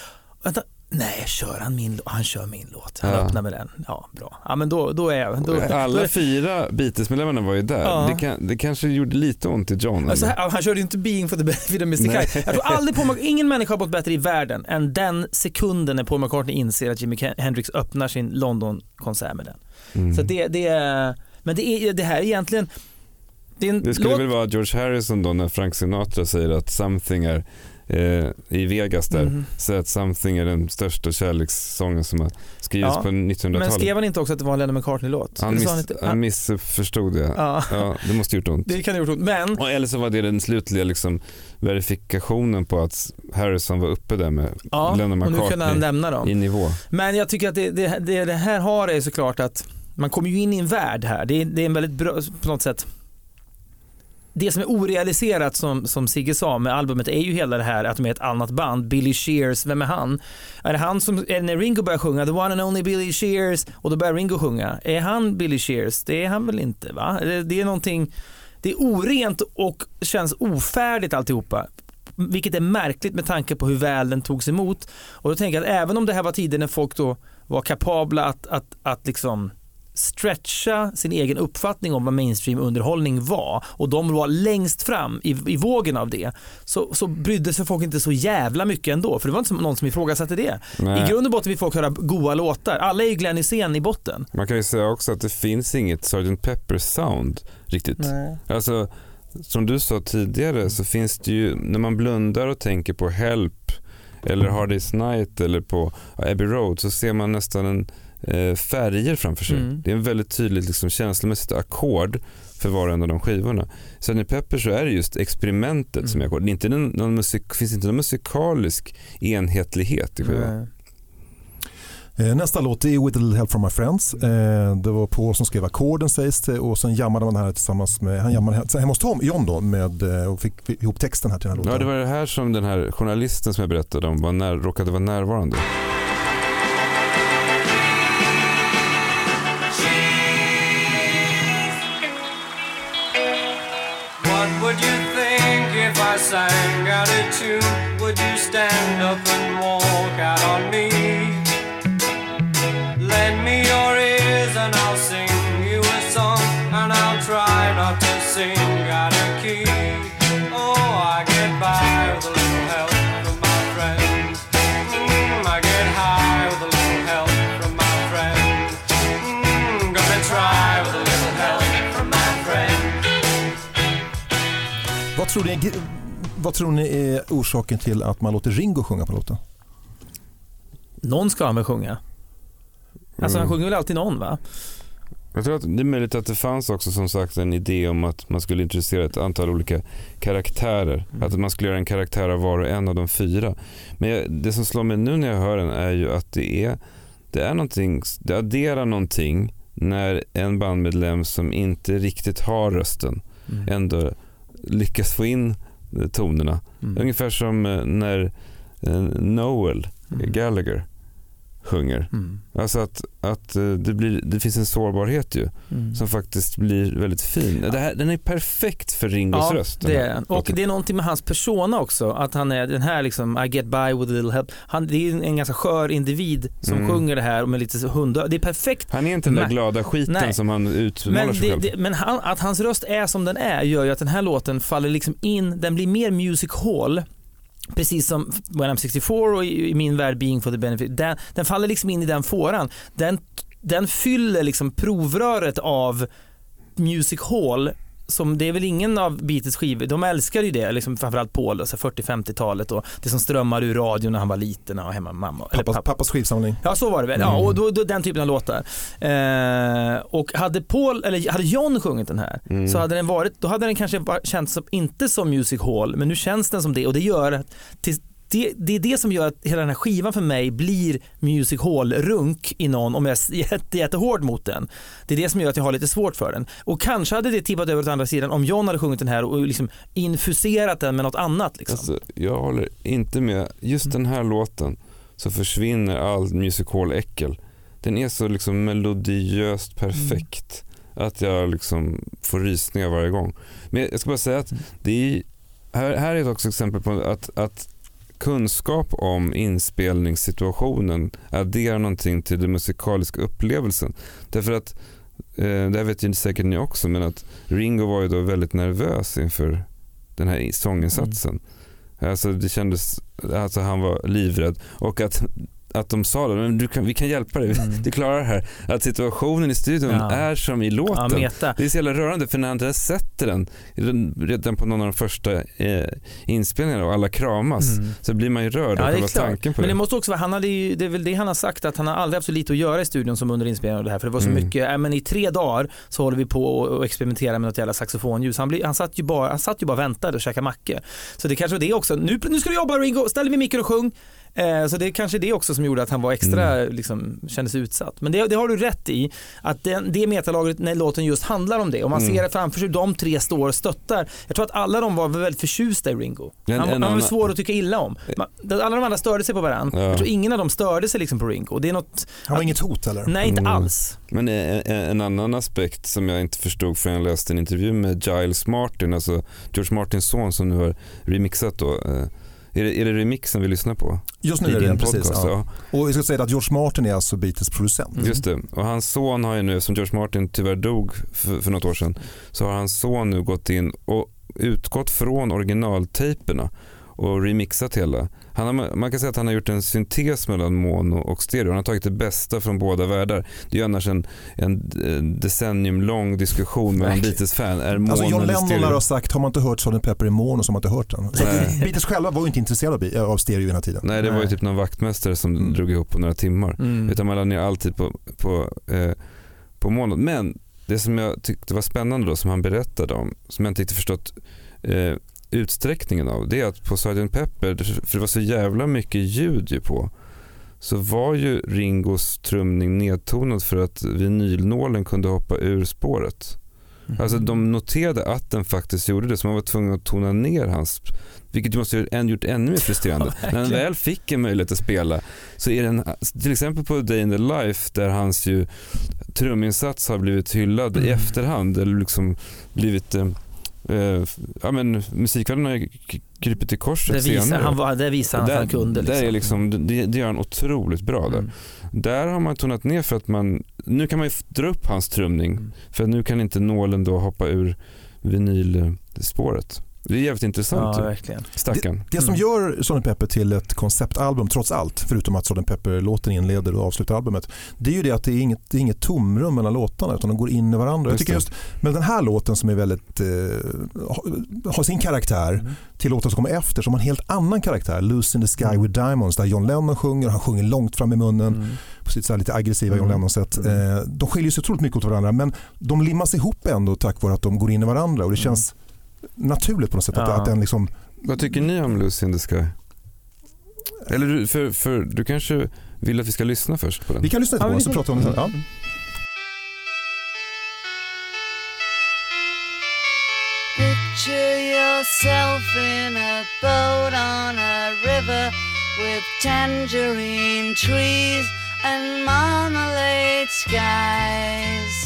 Vänta, Nej, kör han min Han kör min låt. Han ja. öppnar med den. Ja, bra. Ja, men då, då är jag... Då, Alla då fyra Beatles-medlemmarna var ju där. Ja. Det, kan, det kanske gjorde lite ont i John. Alltså, han körde ju inte Being for the benefit of Mr. Kite. Jag tror aldrig Paul ingen människa har mått bättre i världen än den sekunden när Paul McCartney inser att Jimi Hendrix öppnar sin London-konsert med den. Mm. Så det, det är... Men det, är, det här är egentligen... Det, det skulle låt... väl vara George Harrison då när Frank Sinatra säger att something är eh, i Vegas där. Mm. Så att Something är den största kärlekssången som har skrivits ja. på 1900-talet. Men skrev han inte också att det var en Lennon McCartney-låt? Han, miss, han, inte, han missförstod det. Ja. ja. det måste gjort ont. Det kan ha gjort ont. Men... Och eller så var det den slutliga liksom, verifikationen på att Harrison var uppe där med ja, Lennon McCartney och nu kunde han lämna dem. i nivå. Men jag tycker att det, det, det, det här har är såklart att man kommer ju in i en värld här. Det det är en väldigt bra, på något sätt det som är orealiserat som, som Sigge sa med albumet är ju hela det här att de är ett annat band. Billy Shears, vem är han? Är det han som, är när Ringo börjar sjunga, the one and only Billy Shears, och då börjar Ringo sjunga. Är han Billy Shears? Det är han väl inte va? Det, det är någonting, det är orent och känns ofärdigt alltihopa. Vilket är märkligt med tanke på hur väl den togs emot. Och då tänker jag att även om det här var tiden när folk då var kapabla att, att, att liksom stretcha sin egen uppfattning om vad mainstream-underhållning var och de var längst fram i, i vågen av det så, så brydde sig folk inte så jävla mycket ändå för det var inte någon som ifrågasatte det. Nej. I grund och botten vill folk höra goa låtar. Alla är ju Glenn Hysén i botten. Man kan ju säga också att det finns inget Sgt. Pepper sound riktigt. Nej. Alltså, som du sa tidigare så finns det ju, när man blundar och tänker på Help eller Hard Day's Night eller på Abbey Road så ser man nästan en färger framför sig. Mm. Det är en väldigt tydligt liksom, känslomässigt ackord för var och en av de skivorna. Sunny Pepper så är det just experimentet mm. som är ackord. Det inte någon musik, finns inte någon musikalisk enhetlighet i skivan. Eh, nästa låt är With a little help from my friends. Eh, det var Paul som skrev ackorden sägs det och sen jammade man här tillsammans med, han jammade hemma hos Tom, John då med, och fick ihop texten här till den här låten. Ja det var det här som den här journalisten som jag berättade om var när, råkade vara närvarande. sang out a tune, would you stand up and walk out on me? Lend me your ears and I'll sing you a song, and I'll try not to sing out of key. Oh, I get by with a little help from my mm, I get high with a little help from my mm, gonna try with a little help from my. Wat soort dingen vad tror ni är orsaken till att man låter Ringo sjunga på låten? Någon ska han väl sjunga? Alltså han Mm. sjunger väl alltid någon va? Jag tror att det är möjligt att det fanns också som sagt en idé om att man skulle introducera ett antal olika karaktärer. Mm. Att man skulle göra en karaktär av var och en av de fyra. Men jag, det som slår mig nu när jag hör den är ju att det är, det är någonting, det adderar någonting när en bandmedlem som inte riktigt har rösten Mm. ändå lyckas få in tonerna. Mm. Ungefär som eh, när eh, Noel Mm. Gallagher sjunger. Mm. Alltså att, att eh, det, blir, det finns en sårbarhet ju Mm. som faktiskt blir väldigt fin. Det här, den är perfekt för Ringos Ja, röst. det är. Och låten. det är någonting med hans persona också. Att han är den här liksom, I get by with a little help. Han, det är en ganska skör individ som Mm. sjunger det här med lite hund. Det är perfekt. Han är inte den där glada skiten Nej. som han utmålar Men, sig det, själv. det, men han, att hans röst är som den är gör ju att den här låten faller liksom in. Den blir mer music hall. Precis som When I'm 64 och i, i min värld Being for the Benefit. Den, den faller liksom in i den fåran. Den, den fyller liksom provröret av music hall som det är väl ingen av Beatles skivor, de älskar ju det, liksom framförallt Paul, alltså 40-50-talet och det som strömmar ur radion när han var liten och hemma med mamma. eller Pappas, pappa. pappas skivsamling. Ja så var det väl, ja, Mm. och då, då, den typen av låtar. Eh, och hade Paul, eller hade John sjungit den här Mm. så hade den varit, då hade den kanske känts som, inte som Music Hall, men nu känns den som det och det gör att till, det, det är det som gör att hela den här skivan för mig blir Music Hall-runk i någon om jag är jätte, jättehård mot den. Det är det som gör att jag har lite svårt för den. Och kanske hade det tippat över åt andra sidan om John hade sjungit den här och liksom infuserat den med något annat. Liksom. Alltså, jag håller inte med. Just den här låten så försvinner all music hall-äckel. Den är så liksom melodiöst perfekt att jag liksom får rysningar varje gång. Men jag ska bara säga att det är, här, här är ett också exempel på att, att kunskap om inspelningssituationen adderar någonting till den musikaliska upplevelsen. Därför att, eh, det här vet ju säkert ni också, men att Ringo var ju då väldigt nervös inför den här sånginsatsen. Alltså det kändes, alltså han var livrädd och att, att de sa det, men kan, vi kan hjälpa dig, Mm. du klarar det här. Att situationen i studion Ja. är som i Ja, låten. meta. Det är så jävla rörande för när där sätter den redan- på någon av de första eh, inspelningarna och alla kramas Mm. så blir man ju rörd Ja, av det själva tanken på Men det det. måste också vara, han hade ju, det är väl det han har sagt att han har aldrig haft så lite att göra i studion som under inspelningen av det här för det var så Mm. mycket, äh, men i tre dagar så håller vi på och, och experimenterar med något jävla saxofonljus. Han, blir, han, satt ju bara, han satt ju bara och väntade och käkade macka. Så det kanske var det också, nu, nu ska du jobba Ringo, ställ dig vid micken och sjung. Eh, så det är kanske det också som gjorde att han var extra, Mm. liksom, kändes utsatt. Men det, det har du rätt i, att den, det metalagret när låten just handlar om det och man Mm. ser det framför sig, de tre står och stöttar. Jag tror att alla de var väldigt förtjusta i Ringo. En- han, en han var svår att tycka illa om. Man, alla de andra störde sig på varandra. Ja. Jag tror ingen av dem störde sig liksom på Ringo. Det är något, Han var inget hot eller? nej inte Mm. alls. Men en, en en annan aspekt som jag inte förstod förrän jag läste en intervju med Giles Martin, alltså George Martins son som nu har remixat då. eh, Är det, är det remixen vi lyssnar på? Just nu I är det den, precis. podcast, Ja. Och vi ska säga att George Martin är alltså Beatles producent. Mm. Just det. Och hans son har ju nu, som George Martin tyvärr dog för, för något år sedan, så har hans son nu gått in och utgått från originaltejperna och remixat hela. Han har, man kan säga att han har gjort en syntes mellan mono och stereo. Han har tagit det bästa från båda världar. Det är ju annars en, en eh, decennium lång diskussion mellan Verkligen. Beatles-fan. Är mono Alltså John eller Lennon stereo? lär ha sagt, har man inte hört Sgt. Pepper i mono så har man inte hört den. Så. Beatles själva var ju inte intresserade av stereo i den här tiden. Nej, det var ju Nej. typ någon vaktmästare som Mm. drog ihop på några timmar. Mm. Utan man la ner alltid på, på, eh, på månad. Men det som jag tyckte var spännande då som han berättade om, som jag inte riktigt förstått eh, utsträckningen av, det är att på Sgt. Pepper, för det var så jävla mycket ljud ju på, så var ju Ringos trumning nedtonad för att vinylnålen kunde hoppa ur spåret. Mm. Alltså de noterade att den faktiskt gjorde det så man var tvungen att tona ner hans vilket måste ha gjort ännu mer frustrerande. Ja, När han väl fick en möjlighet att spela så är den, till exempel på Day in the Life där hans ju truminsats har blivit hyllad i Mm. efterhand eller liksom blivit eh, eh, ja men musikvärlden har ju k- krupit till korset det, visar, han var, det visar han att där, han kunde. där är liksom, det, det gör han otroligt bra där. Mm. Där har man tonat ner för att man, nu kan man ju dra upp hans trumning Mm. för nu kan inte nålen då hoppa ur vinylspåret. Det är jävligt intressant. Ja, ju. verkligen. Stackarn. Det som gör Sgt. Pepper till ett konceptalbum trots allt, förutom att Sgt. Pepper-låten inleder och avslutar albumet, det är ju det att det är inget, det är inget tomrum mellan låtarna utan de går in i varandra. Jag Just tycker det. just med den här låten som är väldigt, eh, har- sin karaktär till låten som kommer efter som har en helt annan karaktär, Loose in the Sky with Diamonds där John Lennon sjunger, han sjunger långt fram i munnen Mm. på sitt så här lite aggressiva John Mm. Lennon-sätt. Eh, de skiljer sig otroligt mycket åt varandra men de limmas ihop ändå tack vare att de går in i varandra och det känns naturligt på något sätt att, Ja. att den liksom Vad tycker ni om Lucy in the Sky? Eller du, för, för, du kanske vill att vi ska lyssna först på den? Vi kan lyssna Ja, på den vi så pratar vi om det sen. Ja. Picture yourself in a boat on a river with tangerine trees and marmalade skies.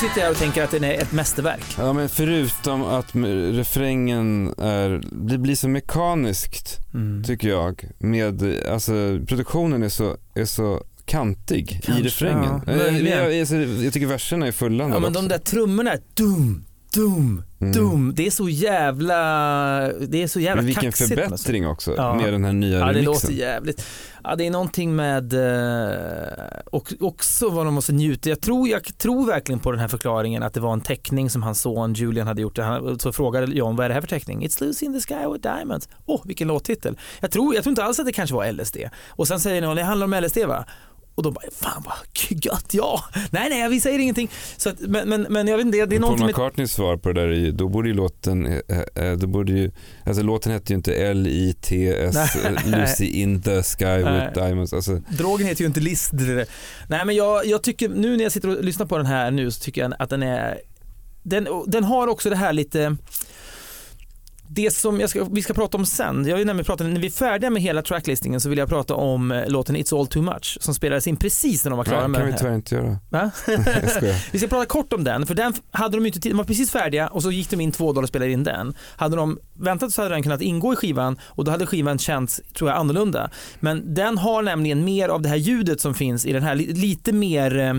Sitter jag och tänker att den är ett mästerverk. Ja men förutom att refrängen är, det blir så mekaniskt Mm. tycker jag. Med, alltså produktionen är så, är så kantig Kanske, i refrängen. ja, jag, jag, jag, jag tycker verserna är fulländade Ja men de där trummorna, dum, dum, Mm. dum. Det är så jävla, det är så jävla Men vilken kaxigt. förbättring också Ja. med den här nya Ja det remixen. låter jävligt. Ja det är någonting med, eh, och också vad de måste njuta. Jag tror, jag tror verkligen på den här förklaringen att det var en teckning som hans son Julian hade gjort. Han, så frågade John vad är det här för teckning? It's Lucy in the sky with diamonds. Åh vilken låttitel. Jag tror, jag tror inte alls att det kanske var LSD. Och sen säger någon det handlar om LSD va? Och då bara, fan vad gött, ja. Nej nej vi säger ingenting. Så att, men, men, men jag vet inte, det, det är Paul någonting med McCartneys svar på det där då borde ju låten, eh, eh, då borde ju, alltså låten hette ju inte L-I-T-S, eh, Lucy in the sky Nej. with diamonds. Alltså, Drogen heter ju inte Lister. Nej men jag, jag tycker, nu när jag sitter och lyssnar på den här nu så tycker jag att den är, den, den har också det här lite, det som ska, vi ska prata om sen, jag vill nämligen prata, när vi är färdiga med hela tracklistingen så vill jag prata om eh, låten It's all too much som spelades in precis när de var klara nej, med kan den vi här. tyvärr inte göra. Va? Jag skojar. Vi ska prata kort om den, för den hade de inte tid, de var precis färdiga och så gick de in två dagar och spelade in den. Hade de väntat så hade den kunnat ingå i skivan och då hade skivan känts, tror jag, annorlunda. Men den har nämligen mer av det här ljudet som finns i den här, li- lite mer eh,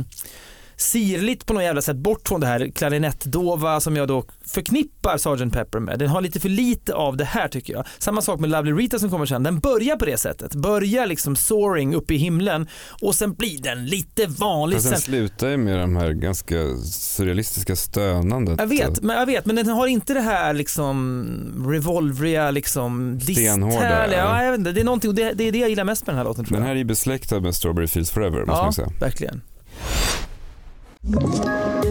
sirligt på något jävla sätt bort från det här klarinettdova som jag då förknippar Sgt. Pepper med. Den har lite för lite av det här tycker jag. Samma sak med Lovely Rita som kommer sen. Den börjar på det sättet. Börjar liksom soaring uppe i himlen och sen blir den lite vanlig. Fast den Sen, slutar ju med de här ganska surrealistiska stönandet. jag vet, men jag vet, men den har inte det här liksom revolvriga liksom Stenhårda, ja. Ja, jag vet inte, det är någonting, det, det är det jag gillar mest med den här låten tror Den jag. här är ju besläktad med Strawberry Fields Forever måste ja, man säga. verkligen. Thank you.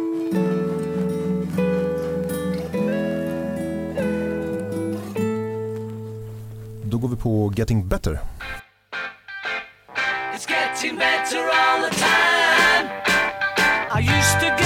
Då går vi på Getting Better. It's getting better all the time. I used to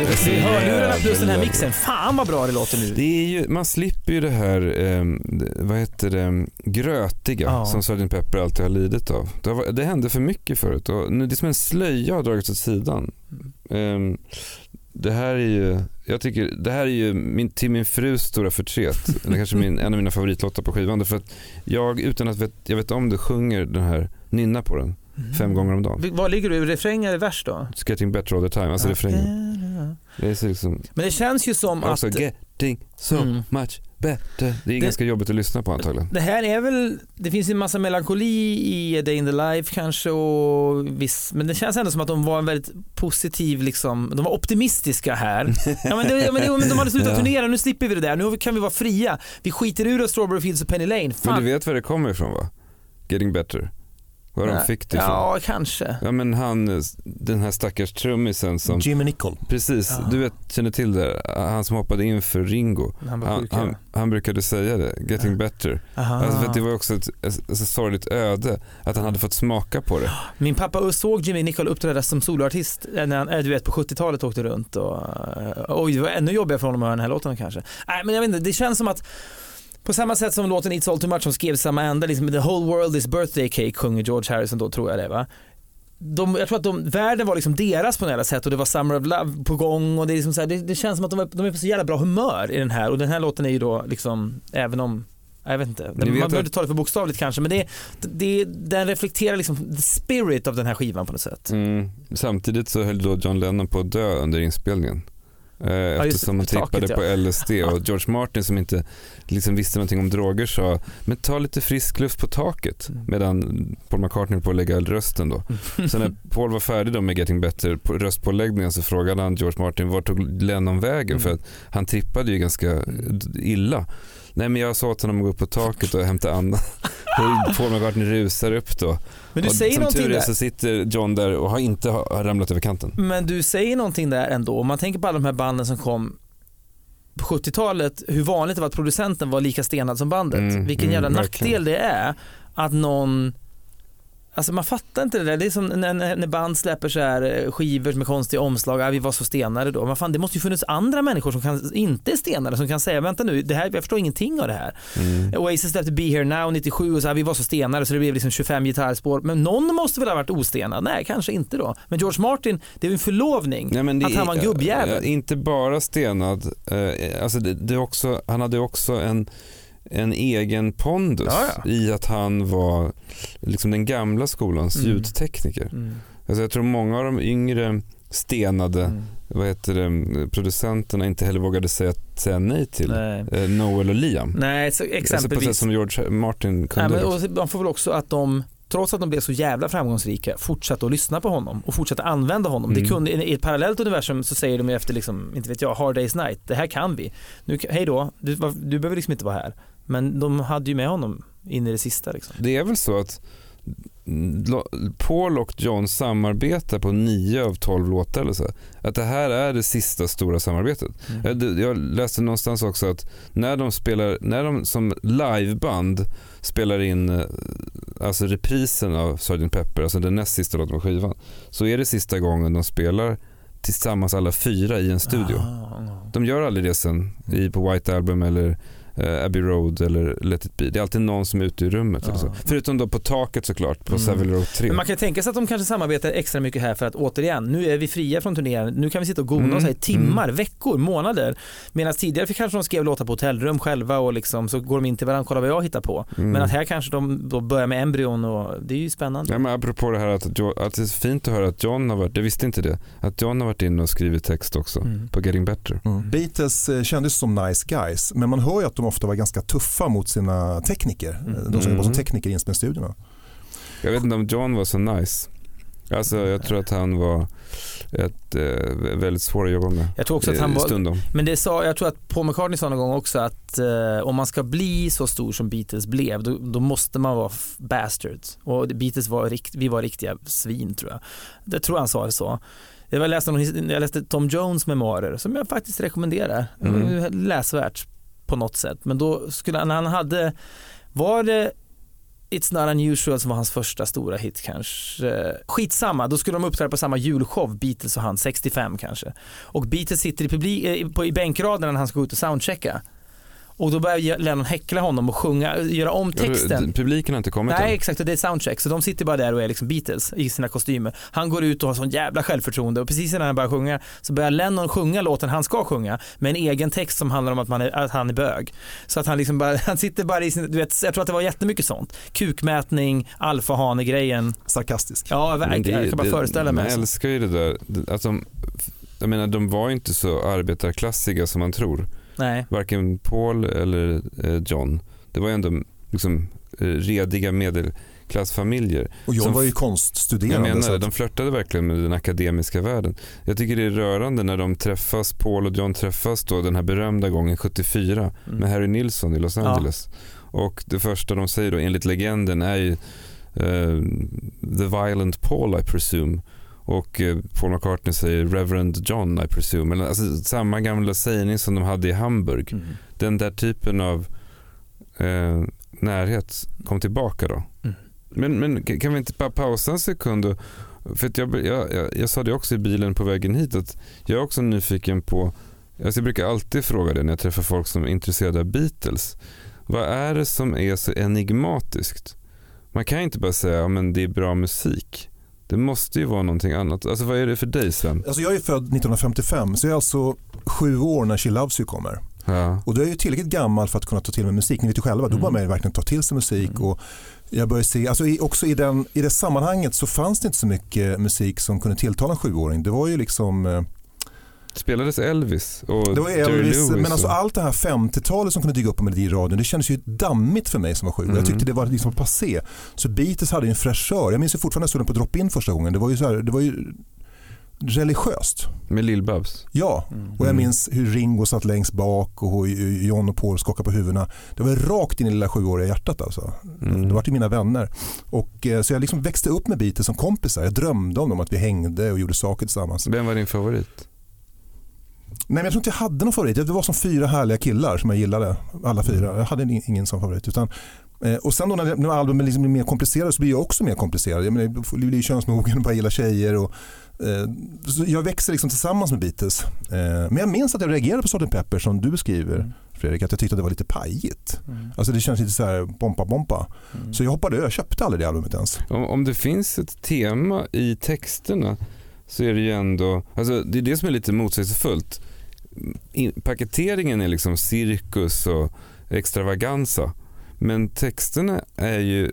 låter. Det är hörlurarna plus den här mixen. Fan vad bra det låter nu. Det är ju, man slipper ju det här, eh, vad heter det, grötiga Ja. som Sgt. Pepper alltid har lidit av. Det, har, det hände för mycket förut och nu, det är som en slöja har dragits åt sidan. Eh, det här är ju, jag tycker, det här är ju min, till min frus stora förtret. det är kanske min, en av mina favoritlåtar på skivan. För att jag, utan att vet, jag vet om det, sjunger den här, nynnar på den fem gånger om dagen. Var ligger du? Refräng eller vers då? It's getting better all the time, alltså refrängen. Det är liksom, Men det känns ju som att alltså getting so Mm. much better. Det är Det- ganska jobbigt att lyssna på antagligen. det här är väl, det finns en massa melankoli i A Day in the Life kanske och viss, men det känns ändå som att de var en väldigt positiv liksom, de var optimistiska här. Ja men, det, men, det, men de hade slutat Ja. turnera, nu slipper vi det där, nu kan vi vara fria. Vi skiter ur oss Strawberry Fields och Penny Lane. Men Fan. du vet var det kommer ifrån va? Getting better. Var de fick det. Ja, kanske. Ja men han, den här stackars trummisen som, Jimmy Nicol. precis, Ja. du vet, känner till det, han som hoppade in för Ringo. Han Han, han, han brukade säga det, getting better. Aha. Alltså för att det var också ett, ett, ett sorgligt öde att han hade fått smaka på det. Min pappa såg Jimmy Nicol uppträda som soloartist när han, eh, du vet, på 70-talet åkte runt och eh, oj, det var ännu jobbigare för honom att höra den här låten kanske. Nej, men jag vet inte, det känns som att på samma sätt som låten It's All Too Much som skrevs samma ända, liksom The Whole World Is Birthday Cake sjunger George Harrison då tror jag det va. De, jag tror att de, världen var liksom deras på något sätt och det var Summer of Love på gång och det, är liksom så här, det, det känns som att de är, de är på så jävla bra humör i den här och den här låten är ju då liksom, även om jag vet inte, man behöver inte ta det för bokstavligt kanske men det, det, den reflekterar liksom the spirit av den här skivan på något sätt. Mm. Samtidigt så höll då John Lennon på att dö under inspelningen. Eh, just eftersom han taket, trippade ja. på LSD och George Martin som inte liksom visste någonting om droger sa men ta lite frisk luft på taket Mm. medan Paul McCartney på att lägga rösten då. Så när Paul var färdig då med Getting Better på röstpåläggningen så frågade han George Martin vart tog Lennon vägen Mm. för att han trippade ju ganska illa. Nej men jag sa åt honom att gå upp på taket och hämta andan. Paul McCartney rusar upp då. Men du och säger som tur är där. så sitter John där och har inte har ramlat över kanten. Men du säger någonting där ändå. Om man tänker på alla de här banden som kom på 70-talet, hur vanligt det var att producenten var lika stenad som bandet. Mm, Vilken mm, jävla verkligen. nackdel det är att någon Alltså man fattar inte det där. Det är som när, när band släpper så här eh, skivor med konstiga omslag. Ah, vi var så stenade då. Men fan, det måste ju funnits andra människor som kan, inte är stenade som kan säga vänta nu, det här, jag förstår ingenting av det här. Mm. Oasis släppte Be Here Now 97 och så här, vi var så stenade så det blev liksom 25 gitarrspår. Men någon måste väl ha varit ostenad? Nej, kanske inte då. Men George Martin, det är ju en förlovning. Nej, att han var en gubbjävel. eh, Inte bara stenad, eh, alltså det, det också, han hade också en, en egen pondus Ja, ja. i att han var liksom den gamla skolans Mm. ljudtekniker. Mm. Alltså jag tror många av de yngre stenade Mm. vad heter det, producenterna inte heller vågade säga, säga nej till Nej. eh, Noel och Liam. Nej, så Alltså på exempelvis. sätt som George Martin Nej, kunde. men, också. och man får väl också att de Trots att de blev så jävla framgångsrika fortsatte att lyssna på honom och fortsatte använda honom. Mm. Det kunde, I ett parallellt universum så säger de ju efter, liksom, inte vet jag, Hard Day's Night, det här kan vi. Nu, hej då, du, du behöver liksom inte vara här. Men de hade ju med honom in i det sista. Liksom. Det är väl så att Paul och John samarbetar på nio av tolv låtar eller så. Att det här är det sista stora samarbetet. Mm. Jag, läste någonstans också att när de spelar, när de som liveband spelar in eh, alltså reprisen av Sgt. Pepper, alltså den näst sista låten på skivan, så är det sista gången de spelar tillsammans alla fyra i en studio. Ah, ah. De gör aldrig det sen i, på White Album eller eh, Abbey Road eller Let It Be. Det är alltid någon som är ute i rummet. Eller så. Ja. Förutom då på taket såklart, på Mm. Savile Row 3. Men man kan tänka sig att de kanske samarbetar extra mycket här för att återigen, nu är vi fria från turneringen. Nu kan vi sitta och gona Mm, oss här i timmar, veckor, månader. Medan tidigare fick kanske de skrev låtar på hotellrum själva och liksom, så går de in till varandra och kollar vad jag hittar på. Mm. Men att här kanske de då börjar med embryon och det är ju spännande. Ja, men apropå det här att, att det är fint att höra att John har varit, jag visste inte det, att John har varit inne och skrivit text också Mm. på Getting Better. Beatles eh, kändes som nice guys, men man hör ju att de ofta var ganska tuffa mot sina tekniker. Mm. De som jobbar som Mm. tekniker i inspelningsstudiorna. Jag vet inte om John var så nice. Alltså jag tror att han var ett, eh, väldigt svår att jobba med. Jag tror också att han var, Stundom. men det sa, jag tror att Paul McCartney sa någon gång också att eh, om man ska bli så stor som Beatles blev, då, då måste man vara bastards. Och Beatles var, rikt, vi var riktiga svin tror jag. Det tror han sa det så. Jag var- läste, någon, jag läste Tom Jones memoarer som jag faktiskt rekommenderar. Mm. Läsvärt på något sätt. Men då skulle han, han hade, var det It's Not Unusual som var hans första stora hit kanske. Skitsamma, då skulle de uppträda på samma julshow, Beatles och han, 65 kanske. Och Beatles sitter i, publik, eh, på, i bänkraden när han ska gå ut och soundchecka. Och då börjar Lennon häckla honom och sjunga, göra om texten. Publiken har inte kommit Nej än. exakt, och det är soundcheck. Så de sitter bara där och är liksom Beatles i sina kostymer. Han går ut och har sån jävla självförtroende och precis innan han börjar sjunga så börjar Lennon sjunga låten han ska sjunga med en egen text som handlar om att, man är, att han är bög. Så att han liksom bara, han sitter bara i sin, du vet, jag tror att det var jättemycket sånt. Kukmätning, alfahane-grejen. Sarkastisk. Ja, verkligen. Jag kan bara föreställa mig. Man älskar ju det där. Att de, jag menar, de var inte så arbetarklassiga som man tror. Nej. Varken Paul eller eh, John. Det var ju ändå liksom eh, rediga medelklassfamiljer. Och jag Som- var ju Jag konststuderande. menar så det, att- de flörtade verkligen med den akademiska världen. Jag tycker det är rörande när de träffas, Paul och John träffas då den här berömda gången 74 Mm. med Harry Nilsson i Los Ja. Angeles. Och det första de säger då enligt legenden är ju eh, The Violent Paul I presume. Och eh, Paul McCartney säger Reverend John I presume. Eller, alltså, samma gamla sägning som de hade i Hamburg. Mm. Den där typen av eh, närhet kom tillbaka då. Mm. Men, men kan vi inte bara pausa en sekund? Och, för jag, jag, jag, jag sa det också i bilen på vägen hit att jag är också nyfiken på, alltså jag brukar alltid fråga det när jag träffar folk som är intresserade av Beatles. Vad är det som är så enigmatiskt? Man kan inte bara säga att det är bra musik. Det måste ju vara någonting annat. Alltså vad är det för dig Sven? Alltså jag är född 1955 så jag är alltså sju år när She Loves You kommer. Ja. Och då är jag ju tillräckligt gammal för att kunna ta till mig musik. Ni vet ju själva, då Mm. börjar man verkligen ta till sig musik. Mm. Och jag börjar se, alltså i, också i, den, i det sammanhanget så fanns det inte så mycket musik som kunde tilltala en sjuåring. Det var ju liksom, eh, Spelades Elvis och det var Jerry Elvis, Lewis men alltså och- allt det här 50-talet som kunde dyka upp på Melodiradion, det kändes ju dammigt för mig som var sju. Mm. Jag tyckte det var liksom passé. Så Beatles hade ju en fräschör. Jag minns ju fortfarande när jag såg den på drop-in första gången. Det var ju, så här, det var ju religiöst. med Lill-Babs. Ja, Mm. och jag minns hur Ringo satt längst bak och hur John och Paul skakade på huvudena. Det var rakt in i lilla sjuåriga hjärtat alltså. Mm. Det var ju mina vänner. Och, eh, så jag liksom växte upp med Beatles som kompisar. Jag drömde om dem, att vi hängde och gjorde saker tillsammans. Vem var din favorit? Nej, men jag tror inte jag hade någon favorit. Det var som fyra härliga killar som jag gillade. Alla fyra. Jag hade ing- ingen som favorit. Utan, eh, och sen då när, när albumen liksom blir mer komplicerade så blir jag också mer komplicerad. Jag menar, jag blir könsmogen och bara gillar tjejer. Och, eh, så jag växer liksom tillsammans med Beatles. Eh, men jag minns att jag reagerade på Sgt. Pepper som du beskriver. Mm. Fredrik, att jag tyckte att det var lite pajigt. Mm. Alltså det känns lite så här bompa bompa. Mm. Så jag hoppade över, jag köpte aldrig det albumet ens. Om, om det finns ett tema i texterna så är det ju ändå, alltså det är det som är lite motsägelsefullt. In, paketeringen är liksom cirkus och extravaganza. Men texterna är ju,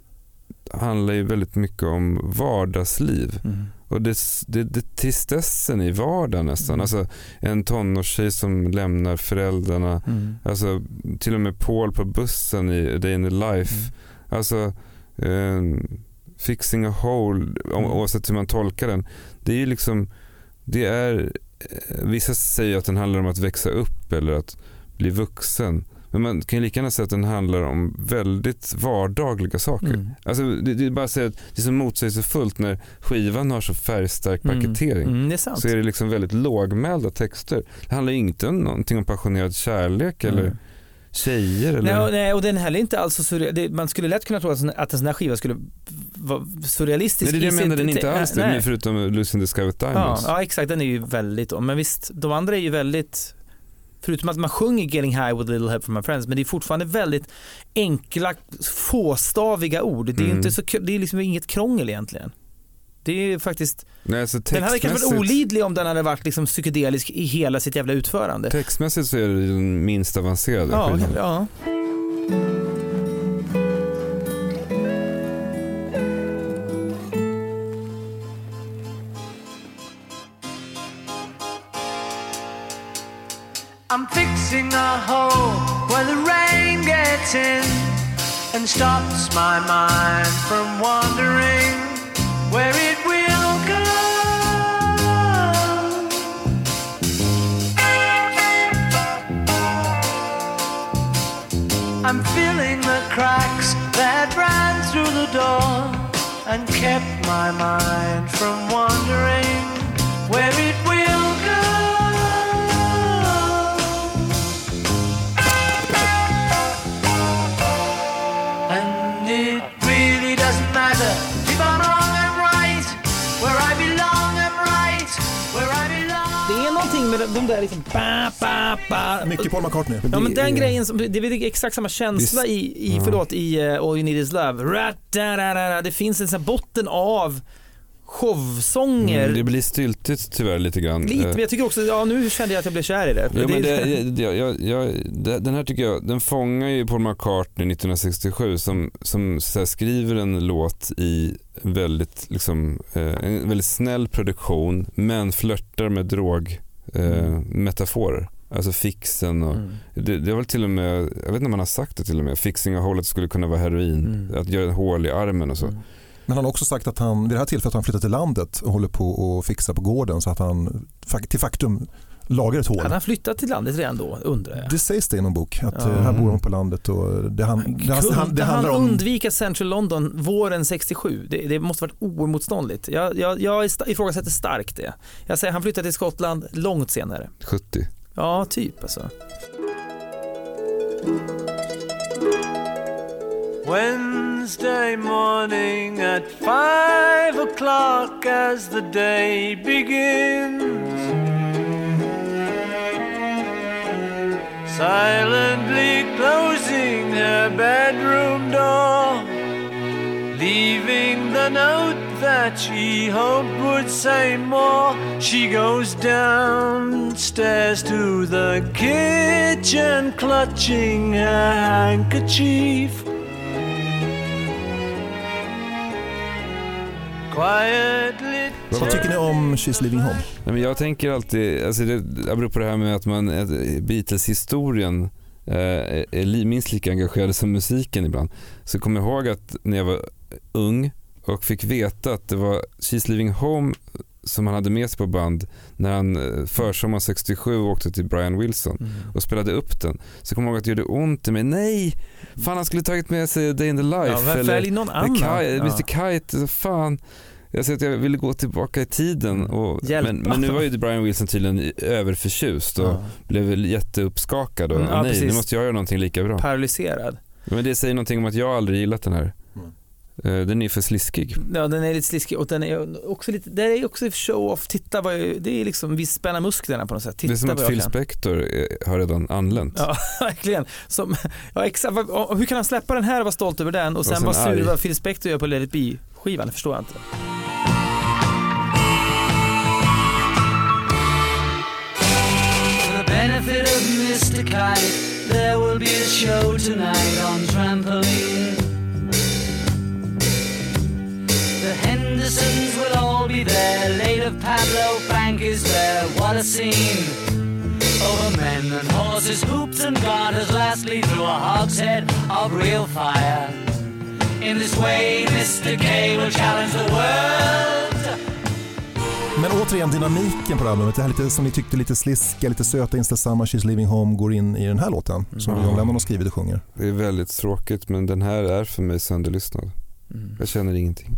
handlar ju väldigt mycket om vardagsliv. Mm. Och det, det, det tristessen i vardagen nästan. Mm. Alltså en tonårstjej som lämnar föräldrarna. Mm. Alltså till och med Paul på bussen i Day in the Life. Mm. Alltså eh, fixing a hole, Mm. oavsett hur man tolkar den. Det är ju liksom, det är, vissa säger att den handlar om att växa upp eller att bli vuxen. Men man kan ju lika gärna säga att den handlar om väldigt vardagliga saker. Mm. Alltså, det, det är bara att säga att det är så motsägelsefullt när skivan har så färgstark Mm. paketering. Mm, är sant. Så är det liksom väldigt lågmälda texter. Det handlar inte om någonting om passionerad kärlek eller Tjejer. Eller... Nej, nej, och den är heller inte alls så surreal. det, Man skulle lätt kunna tro att, att en sån här skiva skulle vara surrealistisk. Nej, det är det jag menar, den är inte alls det, nej. förutom Lucy the Sky with Ja, Diamonds. ja, exakt. Den är ju väldigt, men visst, de andra är ju väldigt, förutom att man sjunger Getting High with a little help from my friends, men det är fortfarande väldigt enkla, fåstaviga ord. Det är, Mm. inte så, det är liksom inget krångel egentligen. Det är faktiskt, Nej, så den hade kanske varit olidlig om den hade varit liksom psykedelisk i hela sitt jävla utförande. Textmässigt så är det den minst avancerade Ja, ja. I'm fixing a hole where the rain gets in and stops my mind from wandering I'm filling the cracks that ran through the door and kept my mind from wandering where it Med de där liksom ba, ba, ba. Mycket Paul McCartney. Ja men den grejen, som, det är exakt samma känsla i, i förlåt, i uh, All You Need Is Love. Det finns en sån här botten av showsånger. Mm, det blir styltigt tyvärr lite grann. Lite, Eh, men jag tycker också, ja nu kände jag att jag blev kär i det. Ja, men det, det, jag, jag, den här tycker jag, den fångar ju Paul McCartney 1967 som, som skriver en låt i väldigt, liksom, eh, en väldigt snäll produktion men flörtar med drog eh, metaforer. Alltså fixen och Mm. det, det var väl till och med, jag vet inte om man har sagt det till och med, fixing a hole att det skulle kunna vara heroin, Mm. att göra hål i armen och så. Mm. Men han har också sagt att han vid det här tillfället har han flyttat till landet och håller på och fixar på gården så att han till faktum lagar ett hål. Han flyttat till landet redan då, undrar jag? Det sägs det i någon bok att eh, här bor han på landet och det, han, det, han, han, det Kunde handlar han om undvika Central London våren 67? Det, det måste varit oemotståndligt. Jag, jag, jag ifrågasätter starkt det. Jag säger han flyttade till Skottland långt senare. 70. Ja, typ alltså. Wednesday morning at five o'clock as the day begins. Silently closing her bedroom door, leaving the note that she hoped would say more. She goes downstairs to the kitchen, clutching her handkerchief. Vad tycker ni om She's Leaving Home? Nej, men jag tänker alltid, alltså det, apropå det här med att man, Beatles-historien eh, är, minst lika engagerad som musiken ibland. Så kommer jag ihåg att när jag var ung och fick veta att det var She's Leaving Home som han hade med sig på band när han eh, försommaren 67 åkte till Brian Wilson Mm. och spelade upp den. Så kommer jag ihåg att det gjorde ont i mig. Nej! Fan han skulle tagit med sig Day in the Life. Ja, välj någon annan? Kite, Ja. Mr Kite, så fan. Jag säger att jag ville gå tillbaka i tiden. Och, men, men nu var ju Brian Wilson tydligen överförtjust och Ja. blev väl jätteuppskakad. Och, Mm, ja, nej, nu precis. måste jag göra någonting lika bra. Paralyserad. Men det säger någonting om att jag aldrig gillat den här. Eh, Den är för sliskig. Ja, den är lite sliskig och den är också lite, det är också show-off. Titta vad jag, det är liksom, vi spänner musklerna på något sätt. Titta det är som att Phil. Spector eh, har redan anlänt. Ja, verkligen. Som, ja, exakt. Hur kan han släppa den här och vara stolt över den och sen sen vara sur vad Phil Spector gör på Let it be-skivan? Det förstår jag inte. Mr. Kite, there will be a show tonight on trampoline. The Hendersons will all be there. Late of Pablo Frank is there. What a scene! Over men and horses, hoops and garters. Lastly, through a hogshead of real fire. In this way, Mr. K will challenge the world. Men återigen dynamiken på det här albumet, det här lite, som ni tyckte lite sliska, lite söta inställsamma She's Leaving Home går in i den här låten som Mm. John Lennon har skrivit och sjunger. Det är väldigt tråkigt men den här är för mig sönderlyssnad. Mm. Jag känner ingenting.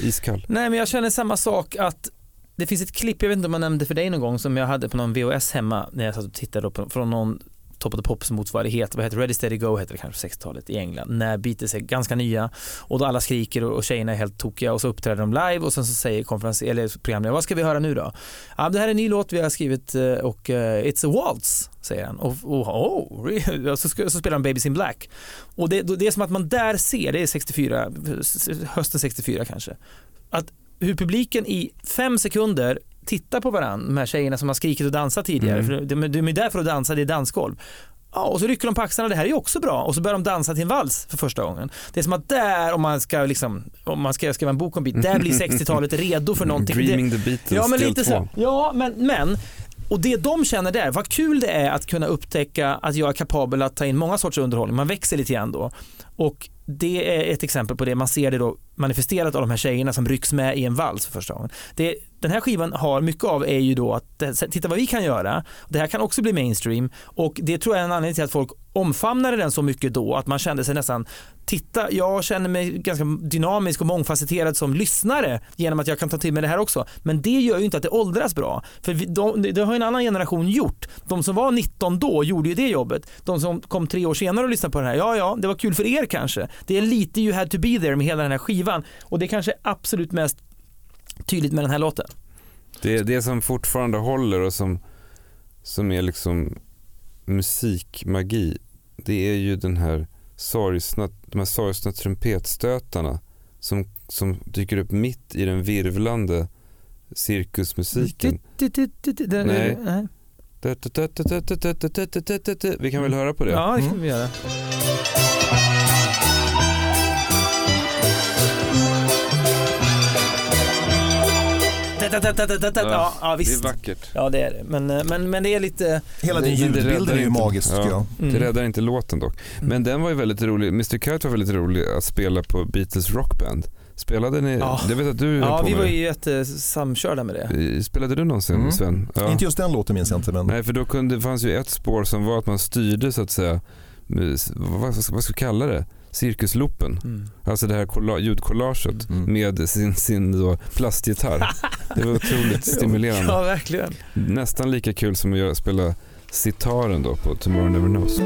Iskall. Nej men jag känner samma sak att det finns ett klipp, jag vet inte om jag nämnde för dig någon gång, som jag hade på någon VHS hemma när jag satt och tittade på, från någon Top of the Pops motsvarighet, vad heter det? Ready Steady Go heter det kanske på 60-talet i England, när Beatles är ganska nya och då alla skriker och, och tjejerna är helt tokiga och så uppträder de live och sen så säger konferens, eller programledaren, vad ska vi höra nu då? Ja, det här är en ny låt vi har skrivit eh, och uh, It's a Waltz, säger han. Och, och oh, really? så, så spelar de Babies in Black. Och det, det är som att man där ser, det är 64, hösten 64 kanske, att hur publiken i fem sekunder tittar på varandra, de här tjejerna som har skrikit och dansat tidigare, Mm. för de, de är där för att dansa, det är dansgolv. Ja, och så rycker de på axlarna, det här är ju också bra. Och så börjar de dansa till en vals för första gången. Det är som att där, om man ska, liksom, om man ska skriva en bok om beat, där blir 60-talet redo för någonting. Dreaming the Beatles Ja, men lite så. Ja, men, men och det de känner där, vad kul det är att kunna upptäcka att jag är kapabel att ta in många sorters underhållning. Man växer lite grann då. Och det är ett exempel på det. Man ser det då manifesterat av de här tjejerna som rycks med i en vals för första gången. Det, den här skivan har mycket av är ju då att titta vad vi kan göra. Det här kan också bli mainstream och det tror jag är en anledning till att folk omfamnade den så mycket då att man kände sig nästan Titta, jag känner mig ganska dynamisk och mångfacetterad som lyssnare genom att jag kan ta till mig det här också. Men det gör ju inte att det åldras bra. För vi, de, det har ju en annan generation gjort. De som var 19 då gjorde ju det jobbet. De som kom tre år senare och lyssnade på den här, ja ja, det var kul för er kanske. Det är lite you had to be there med hela den här skivan. Och det är kanske absolut mest tydligt med den här låten. Det, det som fortfarande håller och som, som är liksom musikmagi, det är ju den här sorgsna, de här sorgsna trumpetstötarna som, som dyker upp mitt i den virvlande cirkusmusiken. Nej. Vi kan väl höra på det? Ja, det kan vi göra. Ja, ja, visst. Det är vackert. Ja, det är det. Men, eh, men, men det är lite... Hela den ljudbilden är ju magisk tycker jag. Det Mm. räddar inte låten dock. Men den var ju väldigt rolig. Mr Kite var väldigt rolig att spela på Beatles rockband. Spelade ni? Ja. Jag vet att du Ja, på vi med var det. ju jättesamkörda med det. Spelade du någonsin Mm. Sven? Ja. Inte just den låten minns jag inte men Nej, för då kunde, fanns ju ett spår som var att man styrde så att säga, med- vad, vad ska vad ska vi kalla det? Cirkusloopen. Mm. Alltså det här kolla- ljudcollaget Mm. med sin, sin plastgitarr. Det var otroligt stimulerande. Ja, verkligen. Nästan lika kul som att spela sitaren då på Tomorrow Never Knows.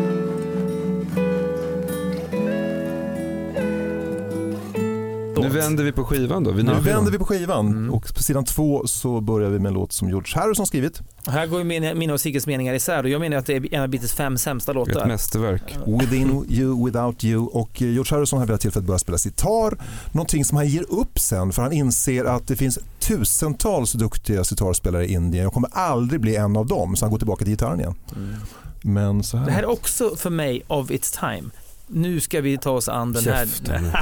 Nu vänder vi på skivan då. Vi nu vänder vi på skivan Mm. och på sidan två så börjar vi med en låt som George Harrison skrivit. Här går ju mina och Sigges meningar isär och jag menar att det är en av Beatles fem sämsta Ett låtar. mästerverk. Within you, without you och eh, George Harrison har vid det här tillfället börjat spela sitar. Någonting som han ger upp sen för han inser att det finns tusentals duktiga sitarspelare i Indien. Jag kommer aldrig bli en av dem så han går tillbaka till gitarren igen. Men så här. Det här är också för mig of its time. Nu ska vi ta oss an den här. Käften.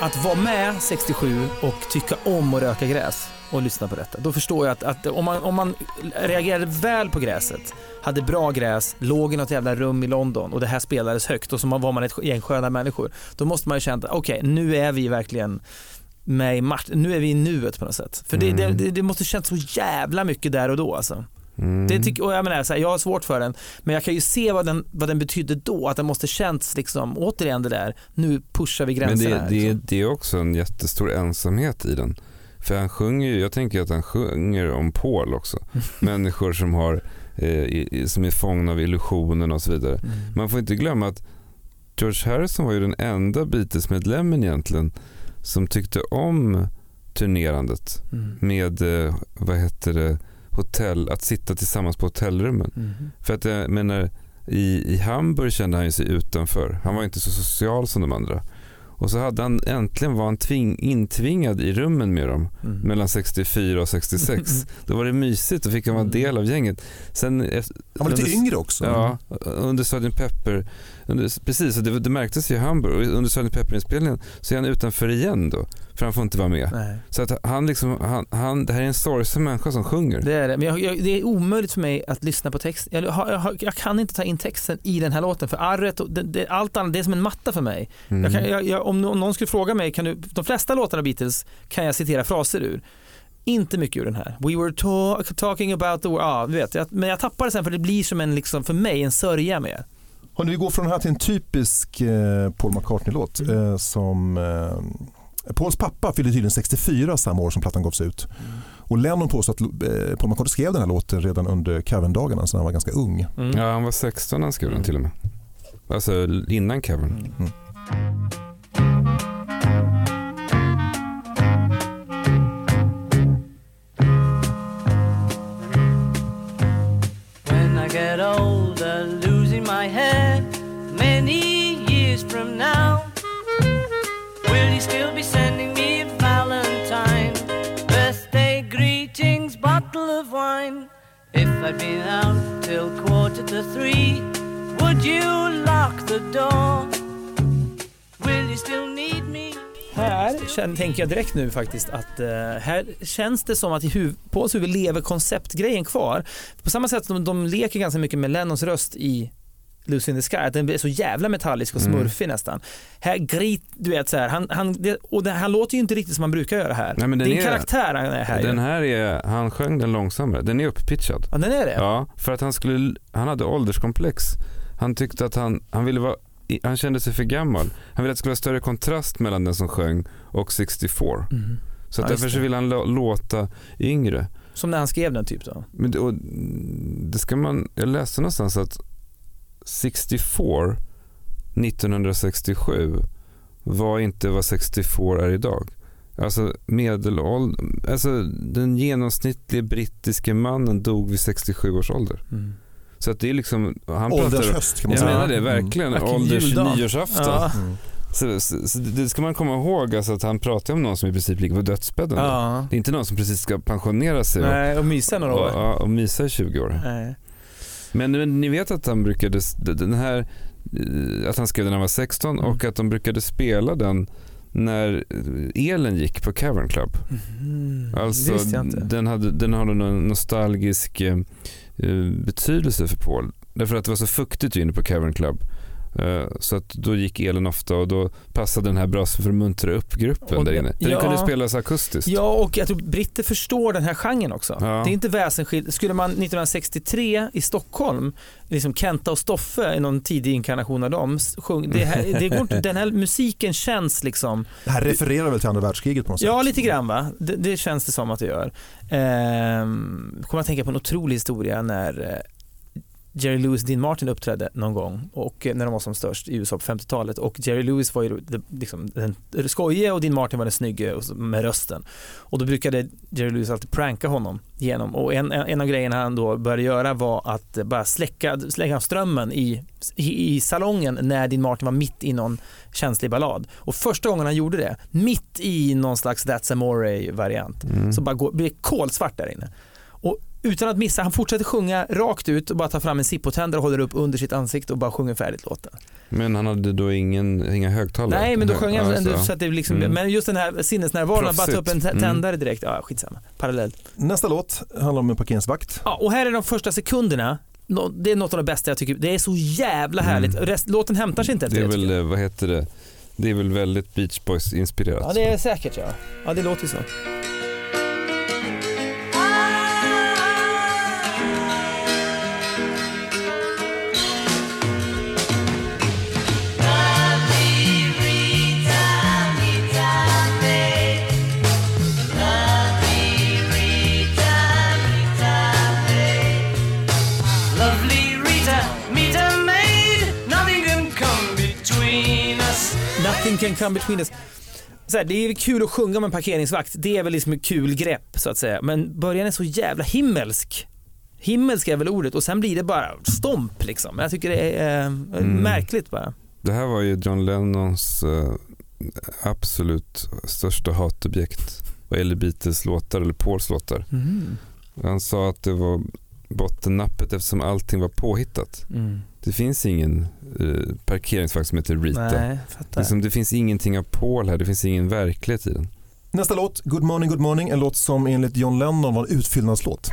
att vara med 67 och tycka om att röka gräs och lyssna på detta. Då förstår jag att, att om, man, om man reagerade väl på gräset, hade bra gräs, låg i något jävla rum i London och det här spelades högt och så var man ett gäng sköna människor. Då måste man ju känna att okej, nu är vi verkligen med i match, nu är vi i nuet på något sätt. För det, det, det, det måste kännas så jävla mycket där och då alltså. Mm. Det tycker, och jag, menar, så här, jag har svårt för den, men jag kan ju se vad den, vad den betydde då. Att den måste känts liksom, återigen det där, nu pushar vi Men gränserna. det, här, det, liksom. det är också en jättestor ensamhet i den. För han sjunger ju, jag tänker att han sjunger om Paul också. Människor som, har, eh, som är fångna av illusionen och så vidare. Mm. Man får inte glömma att George Harrison var ju den enda Beatles-medlemmen egentligen som tyckte om turnerandet Mm. med, eh, vad heter det, hotell, att sitta tillsammans på hotellrummen. Mhm. För att jag menar, i, i Hamburg kände han ju sig utanför. Han var inte så social som de andra. Och så hade han äntligen var han tving, intvingad i rummen med dem Mm. mellan 64 och 66. Då var det mysigt, då fick han vara en del av gänget. Sen, eh, Han var lite under- yngre också. Ja, under Sgt. Pepper, precis, det, det märktes i Hamburg. Och Under Sgt. Pepper-inspelningen så är han utanför igen då, för han får inte vara med. Nej. Så att han liksom, han, han, det här är en sorgsen människa som sjunger. Det är det, men jag, jag, det är omöjligt för mig att lyssna på text. Jag, jag, jag kan inte ta in texten i den här låten för arret det, det, allt annat, det är som en matta för mig. Mm. Kan, om, nå- om någon skulle fråga mig, kan du, de flesta låtarna Beatles kan jag citera fraser ur. Inte mycket ur den här. We were ta- talking about the world. Ja, vet. Jag, men jag tappar det sen för det blir som en, liksom, för mig, en sörja med. Nu vi går från den här till en typisk eh, Paul McCartney-låt Mm. eh, som eh, Pauls pappa fyllde tydligen 64 samma år som plattan gavs ut. Mm. Och Lennon påstår att eh, Paul McCartney skrev den här låten redan under Cavern-dagarna, så han var ganska ung. Mm. Ja, han var 16 när han skrev den till och med. Alltså innan Kevin. Mm. Till quarter to three, would you lock the door? Will you still need me? Här känner, tänker jag direkt nu faktiskt att eh, här känns det som att i huv, på oss huvud lever konceptgrejen kvar. På samma sätt som de, de leker ganska mycket med Lennons röst i Lucy in the Sky, att den är så jävla metallisk och Mm. smurfig nästan. Här grit, du vet så här, han, han, det, och det, han låter ju inte riktigt som han brukar göra här. Nej, men det den är en är- karaktär han är här Den här är, han sjöng den långsammare. Den är upppitchad. Ja, den är det? Ja, för att han skulle, han hade ålderskomplex. Han tyckte att han, han ville vara, han kände sig för gammal. Han ville att det skulle vara större kontrast mellan den som sjöng och 64. Mhm. Så att Ja, därför så det. ville han lå- låta yngre. Som när han skrev den typ då. Men det, och det ska man, jag läste någonstans att 64 1967 var inte vad 64 är idag. Alltså medelålder, alltså den genomsnittliga brittiske mannen dog vid 67 års ålder. Mm. Så att det är liksom, han Åldershöst kan man jag säga. menar det Mm. verkligen, Vilken ålders nyårsafton. Ja. Mm. Så, så, så det ska man komma ihåg, alltså att han pratar om någon som i princip ligger på dödsbädden. Ja. Det är inte någon som precis ska pensionera sig Nej, och mysa några och, år. och, och mysa i 20 år. Nej. Men, men ni vet att han brukade, den här, eh, att han skrev den när han var 16 och att de brukade spela den när eh, elen gick på Cavern Club. Mm. Alltså, den, hade, den har någon nostalgisk eh, eh, betydelse för Paul. Därför att det var så fuktigt inne på Cavern Club. Eh, Så att då gick elen ofta och då passade den här bra för att muntra upp gruppen Och- där inne. För ja. den kunde spelas akustiskt. Ja, och jag tror britter förstår den här genren också. Ja. Det är inte väsensskilt. Skulle man 1963 i Stockholm, liksom Kenta och Stoffe i någon tidig inkarnation av dem, sjung, det här, det går inte, den här musiken känns liksom, Det här refererar väl till andra världskriget på något sätt? ja lite grann va, det, det känns det som att det gör. Ehm, kommer att tänka på en otrolig historia när eh, Jerry Lewis Dean Martin uppträdde någon gång och eh, när de var som störst i USA på 50-talet och Jerry Lewis var ju liksom den skojige och Dean Martin var den snygge med rösten. Och då brukade Jerry Lewis alltid pranka honom genom och en, en av grejerna han då började göra var att eh, bara släcka, släcka strömmen i, i, i salongen när Dean Martin var mitt i någon känslig ballad. Och första gången han gjorde det, mitt i någon slags That's Amore variant, Mm. så bara går, blir kolsvart där inne. Och utan att missa, han fortsätter sjunga rakt ut och bara tar fram en Zippo-tändare och håller upp under sitt ansikte och bara sjunger färdigt låten. Men han hade då ingen, inga högtalare? Nej, men då sjöng han ändå så. att det liksom, Mm. men just den här sinnesnärvaron, bara ta upp en Mm. tändare direkt, ja skitsamma, parallellt. Nästa låt handlar om en parkeringsvakt. Ja, och här är de första sekunderna, det är något av det bästa jag tycker, det är så jävla härligt. Mm. Rest, låten hämtar sig inte efter Det är det. väl, vad heter det? Det är väl väldigt Beach Boys inspirerat. Ja, det är säkert ja. Ja, det låter ju så. Nothing can come between us. Här, det är kul att sjunga med en parkeringsvakt, det är väl liksom ett kul grepp så att säga. Men början är så jävla himmelsk. Himmelsk är väl ordet och sen blir det bara stomp liksom. Jag tycker det är eh, Mm. märkligt bara. Det här var ju John Lennons eh, absolut största hatobjekt vad gäller Beatles låtar eller Pauls låtar. Mm. Han sa att det var bottennappet eftersom allting var påhittat. Mm. Det finns ingen eh, parkeringsvakt som heter Rita. Nej. Liksom, det finns ingenting av Paul här, det finns ingen verklighet i den. Nästa låt, Good morning, good morning, en låt som enligt John Lennon var en utfyllnadslåt.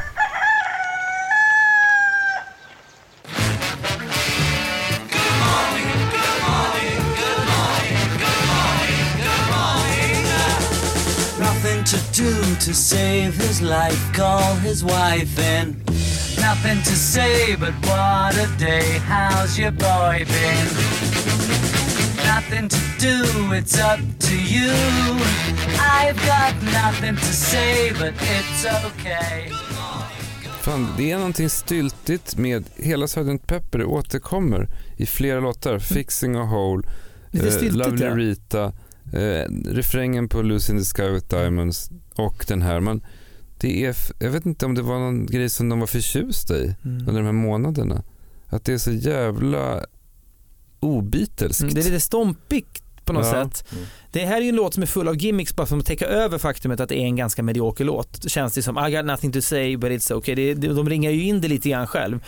To do to save his life. Call his wife in. Nothing to say, but what a day. How's your boy been? Nothing to do, it's up to you. I've got nothing to say, but it's okay. Fan, det är någonting styltigt med hela Sgt. Pepper. Det återkommer i flera låtar. Fixing a hole, Lite eh, Lovely ja. Rita, eh, refrängen på Lucy in the Sky with Diamonds och den här. Men det är, jag vet inte om det var någon grej som de var förtjusta i Mm. under de här månaderna. Att det är så jävla obitelskt. Mm, det är lite stompigt på något Ja. sätt. Det här är ju en låt som är full av gimmicks bara för att täcka över faktumet att det är en ganska medioker låt. Det känns det som I got nothing to say but it's okay. Det, det, de ringar ju in det lite grann själv.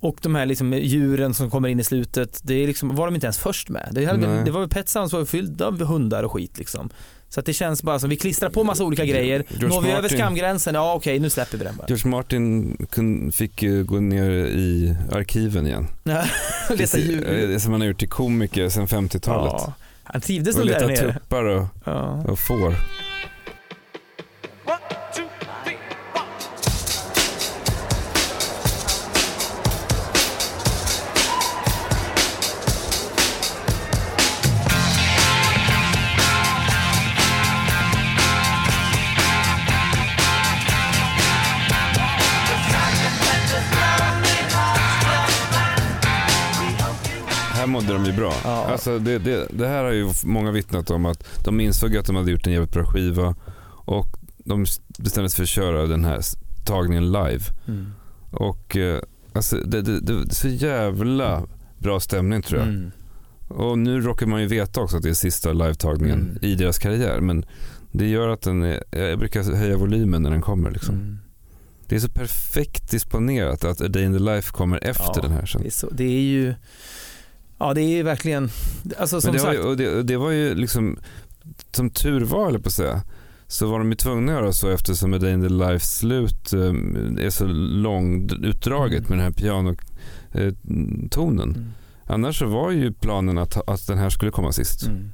Och de här liksom djuren som kommer in i slutet, det är liksom, var de inte ens först med. Det, hade, det var väl Pet Sounds var fylld av hundar och skit liksom. Så att det känns bara som vi klistrar på massa olika grejer. George Når vi över Martin. skamgränsen, ja okej nu släpper vi den bara. George Martin fick ju gå ner i arkiven igen. Leta djur. eh, som man har gjort till komiker sedan 50-talet. Ja. Han trivdes och nog där leta nere. tuppar och, Ja. och får. Mådde de ju bra. Ja. Alltså det, det, det här har ju många vittnat om att de insåg att de hade gjort en jävligt bra skiva och de bestämde sig för att köra den här tagningen live. Mm. Och eh, alltså det, det, det är så jävla bra stämning tror jag. Mm. Och nu råkar man ju veta också att det är sista live-tagningen Mm. i deras karriär. Men det gör att den är, jag brukar höja volymen när den kommer. Liksom. Mm. Det är så perfekt disponerat att A Day in the Life kommer efter Ja, den här sen. Det är, så, det är ju, ja det är ju verkligen, alltså som det, var sagt. ju, och det, det var ju liksom, som tur var eller på att säga, så var de ju tvungna att göra så eftersom A Day in the Life slut eh, är så långutdraget Mm. med den här pianotonen. Mm. Annars så var ju planen att, att den här skulle komma sist. Mm.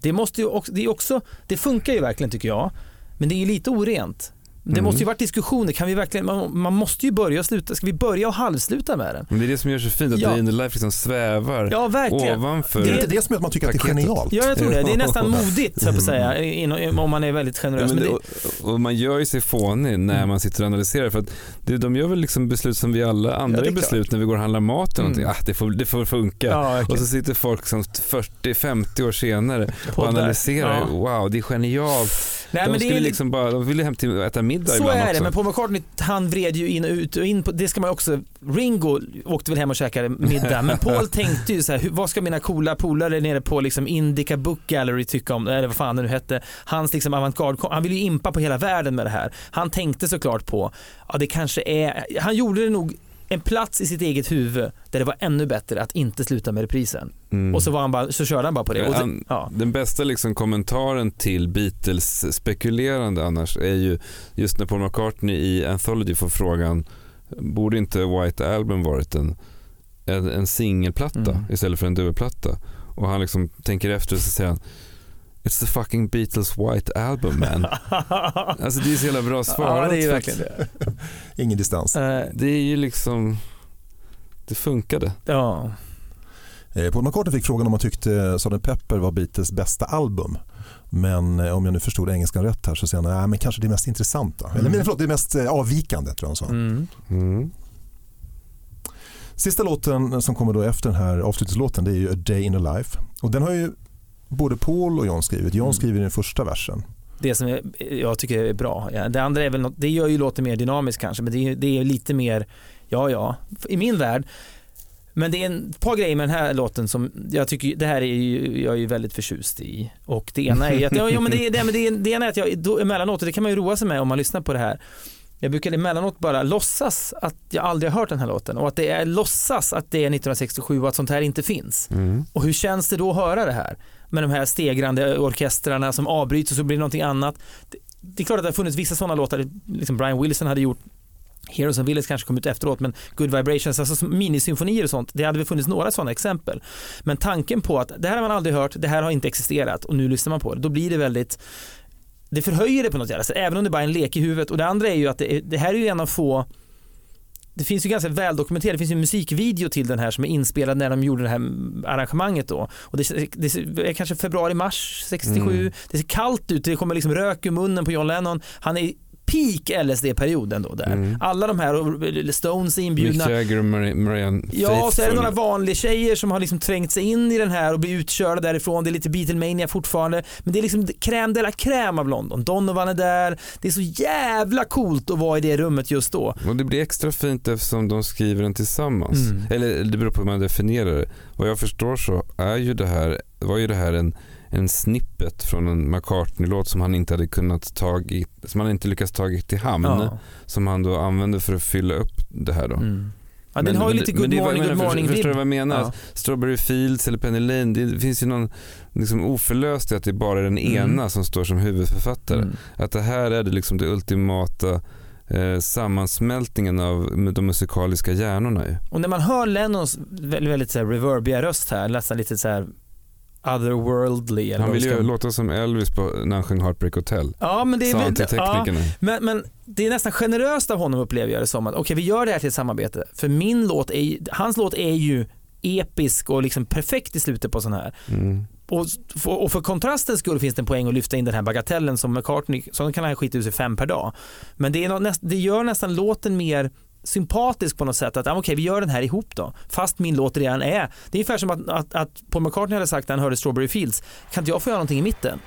Det måste ju också, det också, det funkar ju verkligen tycker jag, men det är ju lite orent. Det Mm. måste ju varit diskussioner, kan vi verkligen, man, man måste ju börja och sluta, ska vi börja och halvsluta med den? Men det är det som gör det så fint, att Ja. Day Life liksom svävar Ja verkligen. ovanför. Det är inte det som gör att man tycker att det är genialt. Ja jag tror det, det är nästan modigt så att Mm. säga, om man är väldigt Ja, generös. men Men det, det, och, och man gör ju sig fånig när Mm. man sitter och analyserar för att det, de gör väl liksom beslut som vi alla andra Ja, det beslut när vi går och handlar mat eller Mm. någonting. Ah, det, får, det får funka. ja, Och verkligen. så sitter folk som 40-50 år senare och Poddar. analyserar. Ja. Wow, det är genialt. Nej, de men det skulle är, liksom bara, de ville hem till äta middag Så ibland är det, också. men Paul McCartney han vred ju in och ut och in på, det ska man också, Ringo åkte väl hem och käkade middag, men Paul tänkte ju så här, vad ska mina coola polare nere på liksom Indica Book Gallery tycka om, eller vad fan det nu hette, hans liksom avantgarde, han ville ju impa på hela världen med det här. Han tänkte såklart på, ja det kanske är, han gjorde det nog en plats i sitt eget huvud där det var ännu bättre att inte sluta med reprisen. Mm. Och så, var han bara, så körde han bara på det. Det ja. Den bästa liksom kommentaren till Beatles spekulerande annars är ju just när Paul McCartney i Anthology får frågan borde inte White Album varit en, en, en singelplatta Mm. istället för en dubbelplatta? Och han liksom tänker efter och så säger han It's the fucking Beatles White Album man. alltså det är så jävla bra svarat. ja, det är verkligen det. Ingen distans. Eh, Det är ju liksom, det funkade. ja. Eh, Paul McCartney fick frågan om han tyckte Sgt. Pepper var Beatles bästa album. Men eh, om jag nu förstod engelskan rätt här så säger han nej, men kanske det mest intressanta. Eller men, förlåt, det mest eh, avvikande tror jag han sa. Mm. Mm. Sista låten som kommer då efter den här avslutningslåten det är ju A Day in a Life. Och den har ju både Paul och John skrivit. John Mm. skriver den första versen. det som jag, tycker är bra. Det andra är väl något, det gör ju låten mer dynamisk kanske, men det är, det är lite mer, ja ja, i min värld, Men det är en par grejer med den här låten som jag tycker, det här är ju, jag är ju väldigt förtjust i. Och det ena är att, ja, ja, men det, det, men det, det ena är att jag då, emellanåt, och det kan man ju roa sig med om man lyssnar på det här, jag brukar emellanåt bara låtsas att jag aldrig har hört den här låten och att det är låtsas att det är 1967 och att sånt här inte finns. Mm. Och hur känns det då att höra det här? Med de här stegrande orkestrarna som avbryts och så blir det någonting annat. Det, det är klart att det har funnits vissa sådana låtar, liksom Brian Wilson hade gjort Heroes and Villains kanske kom ut efteråt men Good Vibrations, alltså minisymfonier och sånt, det hade väl funnits några sådana exempel. Men tanken på att det här har man aldrig hört, det här har inte existerat och nu lyssnar man på det, då blir det väldigt det förhöjer det på något jävla sätt, alltså, även om det bara är en lek i huvudet. Och det andra är ju att det, det här är ju en av få det finns ju ganska väldokumenterat, det finns ju en musikvideo till den här som är inspelad när de gjorde det här arrangemanget då. Och det, det är kanske februari-mars 67, Mm. det ser kallt ut, det kommer liksom rök ur munnen på John Lennon. Han är peak LSD-perioden då där. Mm. Alla de här, Stones är Mick inbjudna. Jagger och Mari- Marianne Ja, så är det några vanliga tjejer som har liksom trängt sig in i den här och blivit utkörda därifrån. Det är lite Beatlemania fortfarande. Men det är liksom crème de la crème av London. Donovan är där. Det är så jävla coolt att vara i det rummet just då. Och det blir extra fint eftersom de skriver den tillsammans. Mm. Eller det beror på hur man definierar det. Vad jag förstår så är ju det här, var ju det här en, en snippet från en McCartney-låt som han inte hade kunnat tagit, som han inte lyckats tagit till hamn. Ja. Som han då använde för att fylla upp det här då. Mm. Ja, den Men- har ju lite good det är morning, jag good morning Förstår du vad jag menar? Ja. Strawberry Fields eller Penny Lane, det finns ju någon liksom oförlöst i att det bara är den Mm. ena som står som huvudförfattare. Mm. Att det här är det liksom det ultimata eh, sammansmältningen av de musikaliska hjärnorna. Ju. Och när man hör Lennons väldigt, väldigt så här reverbiga röst här, nästan lite så här otherworldly. Eller Han vill ju låta som Elvis på, när han sjöng Heartbreak Hotel. Ja, men det är väl- ja, men, men det är nästan generöst av honom upplever jag det som att okej vi gör det här till ett samarbete. För min låt är hans låt är ju episk och liksom perfekt i slutet på sån här. Mm. Och, och för kontrastens skull finns det en poäng att lyfta in den här bagatellen som McCartney, som kan han skita ut sig fem per dag. Men det, är något, det gör nästan låten mer sympatisk på något sätt. Att ah, okej, vi gör den här ihop då. Fast min låt redan är. Det är ungefär som att, att, att Paul McCartney hade sagt när han hörde Strawberry Fields, kan inte jag få göra någonting i mitten?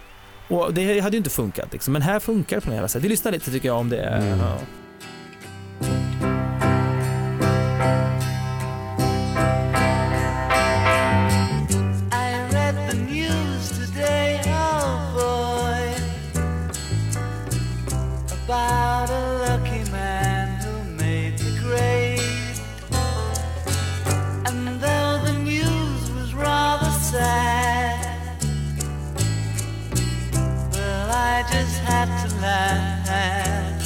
Och det hade ju inte funkat liksom. Men här funkar det på något jävla sätt. Vi lyssnar lite tycker jag om det. Mm. Ja. Laugh.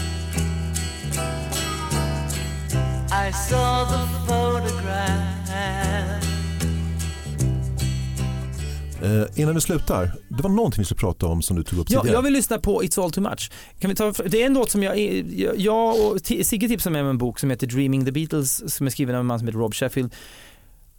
I saw the photograph. Eh, innan du slutar, det var någonting vi skulle prata om som du tog upp Ja, tidigare. jag vill lyssna på It's All Too Much. Kan vi ta, det är en låt som jag, jag- och Sigge tipsade mig om en bok som heter Dreaming the Beatles som är skriven av en man som heter Rob Sheffield.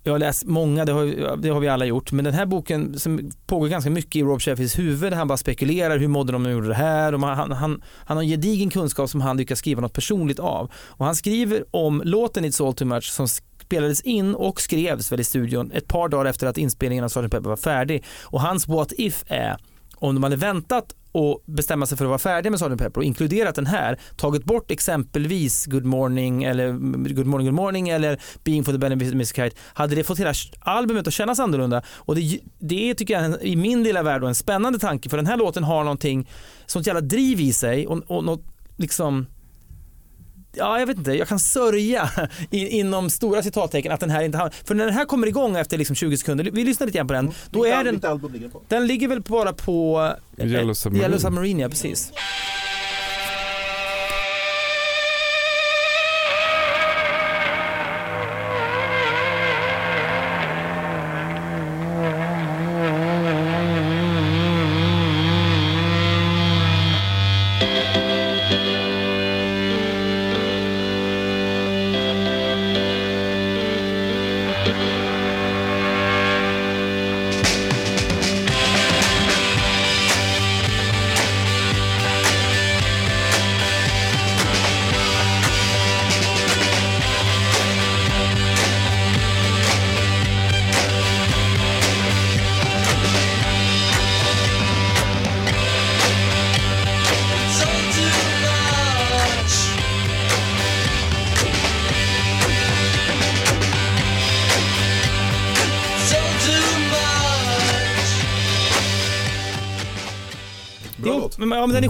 Jag har läst många, det har, det har vi alla gjort, men den här boken som pågår ganska mycket i Rob Sheffields huvud, där han bara spekulerar, hur mådde de när de gjorde det här? Och man, han, han, han har en gedigen kunskap som han lyckas skriva något personligt av. Och han skriver om låten It's All Too Much som spelades in och skrevs väl i studion ett par dagar efter att inspelningen av Sgt. Pepper var färdig. Och hans what if är om de hade väntat och bestämma sig för att vara färdiga med Sgt. Pepper och inkluderat den här, tagit bort exempelvis Good Morning eller Good Morning Good Morning eller Being for the Benefit of Miss Kite, hade det fått hela albumet att kännas annorlunda. Och det, det tycker jag en, i min lilla värld då en spännande tanke för den här låten har någonting, sånt jävla driv i sig och, och något liksom Ja, jag vet inte. Jag kan sörja i, inom stora citattecken att den här inte har... För när den här kommer igång efter liksom 20 sekunder, vi lyssnar lite grann på den, då är den... ligger på? Den ligger väl bara på... eh, Yellow Submarine. Yellow Submarine, ja precis. I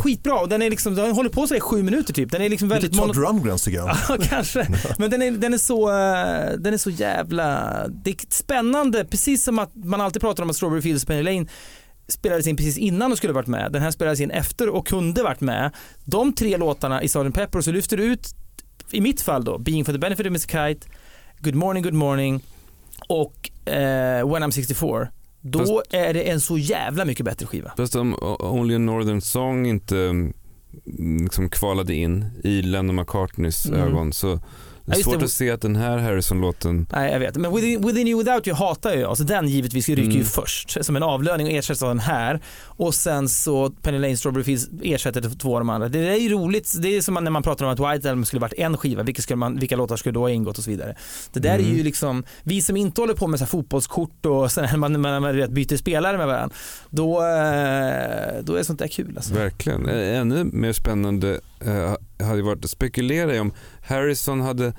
skitbra och den, är liksom, den håller på sådär i sju minuter typ. Den är liksom väldigt Lite Todd Rundgrens tycker jag. Ja, kanske. Men den är, den, är så, eh, den är så jävla... Det är spännande, precis som att man alltid pratar om att Strawberry Fields och Penny Lane spelades in precis innan de skulle varit med. Den här spelades in efter och kunde varit med. De tre låtarna i Sgt. Pepper så lyfter du ut, i mitt fall då, Being for the benefit of Mr Kite, Good morning, good morning och eh, When I'm 64. Då är det en så jävla mycket bättre skiva. Fast om Only a Northern Song inte mm, liksom kvalade in i Lennon McCartneys Mm. ögon så det Ja, är just svårt det. att se att den här Harrison-låten Nej, jag vet. Men Within, Within You Without You hatar jag. Alltså den givetvis ryker ju Mm. först som en avlöning och ersätts av den här. Och sen så Penny Lane Strawberry Fields ersätter två av de andra. Det är ju roligt. Det är som när man pratar om att White Album skulle varit en skiva. Vilka, skulle man, vilka låtar skulle då ha ingått och så vidare. Det där är Mm. ju liksom, vi som inte håller på med så här fotbollskort och sen när man, man, man vet, byter spelare med varandra. Då, eh, då är sånt där kul alltså. Verkligen. Eh, Ännu mer spännande eh, hade varit att spekulera i om Harrison hade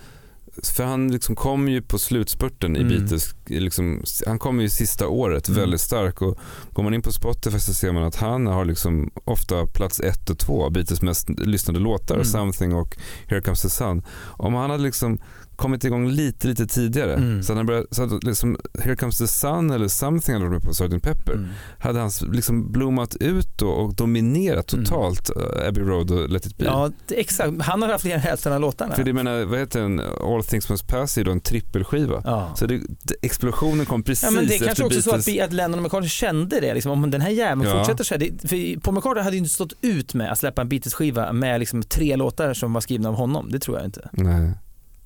för han liksom kom ju på slutspurten i Mm. Beatles, liksom, han kom ju sista året Mm. väldigt stark och går man in på Spotify så ser man att han har liksom ofta plats ett och två av Beatles mest lyssnade låtar, Mm. Something och Here Comes the Sun. Om han hade liksom kommit igång lite, lite tidigare, Mm. så, han börjat, så hade liksom Here Comes the Sun eller Something med på Sgt. Pepper, Mm. hade han liksom blommat ut då och dominerat Mm. totalt eh, Abbey Road och Let it be. Ja, exakt. Han har haft fler än hälften av låtarna. För det menar, vad heter den, All Things Must Pass är då en trippelskiva. Ja. Så det, explosionen kom precis Ja, men det är efter kanske också så Beatles. att, vi, att Lennon och McCartney kände det. Liksom, om den här jäveln Ja. fortsätter så här. Det, för Paul McCartney hade ju inte stått ut med att släppa en Beatles-skiva med liksom tre låtar som var skrivna av honom. Det tror jag inte. Nej.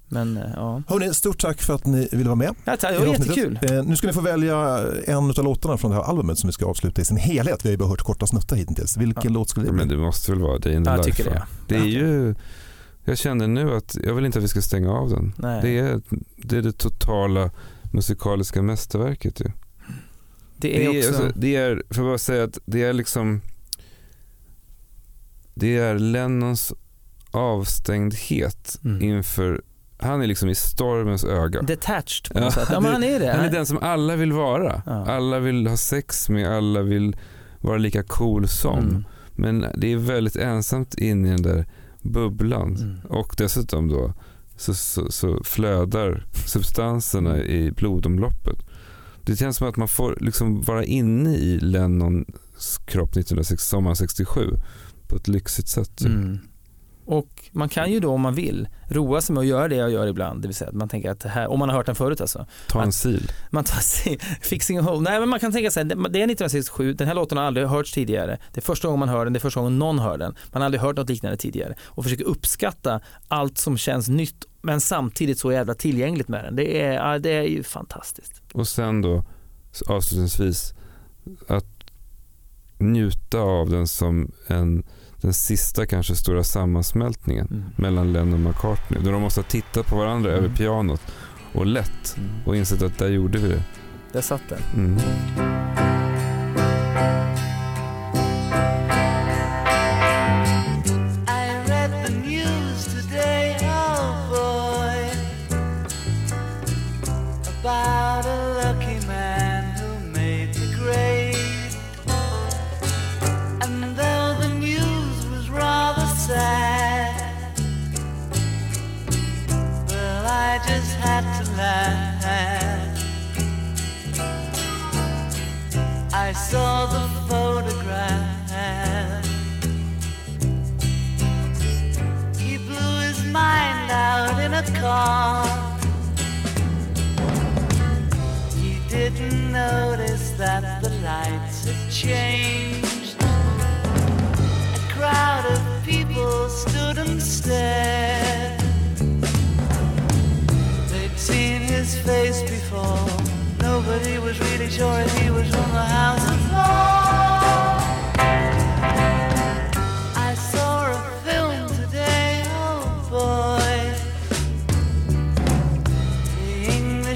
Men eh, ja. Hörrni, stort tack för att ni ville vara med. Ja, tack, det var jättekul. Eh, nu ska ni få välja en av låtarna från det här albumet som vi ska avsluta i sin helhet. Vi har ju bara hört korta snuttar hittills. Vilken Ja. låt skulle det Men bli? det måste väl vara Day in the Ja, jag Life? tycker det, ja. Det är ju, jag känner nu att jag vill inte att vi ska stänga av den. Nej. Det är, det är det totala musikaliska mästerverket ju. Det är det, är, också... alltså, det är, för att bara säga att det är liksom det är Lennons avstängdhet Mm. inför, han är liksom i stormens öga. Detached på något sätt. Ja, men han är det. Han är den som alla vill vara. Ja. Alla vill ha sex med, alla vill vara lika cool som. Mm. Men det är väldigt ensamt in i den där bubblan. Mm. Och dessutom då så, så, så flödar substanserna i blodomloppet. Det känns som att man får liksom vara inne i Lennons kropp 1960, sommaren 67 på ett lyxigt sätt. ju. Mm. Och man kan ju då om man vill roa sig med att göra det jag gör ibland. Det vill säga att man tänker att det här, om man har hört den förut alltså. Ta en sil. Man tar sig, fixing a hole. Nej men man kan tänka sig, det det är 1967, den här låten har aldrig hörts tidigare. Det är första gången man hör den, det är första gången någon hör den. Man har aldrig hört något liknande tidigare. Och försöker uppskatta allt som känns nytt men samtidigt så jävla tillgängligt med den. Det är, ja, det är ju fantastiskt. Och sen då avslutningsvis att njuta av den som en, den sista kanske stora sammansmältningen Mm. mellan Lennon och McCartney. Där de måste ha tittat på varandra Mm. över pianot och lett Mm. och insett att där gjorde vi det. Där satt den. Saw the photograph. He blew his mind out in a car. He didn't notice that the lights had changed. A crowd of people stood and stared. They'd seen his face before. Nobody was really sure if he was from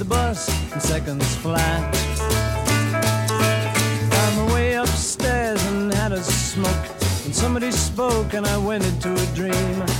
the bus in seconds flat. Found my way upstairs and had a smoke. And somebody spoke and I went into a dream.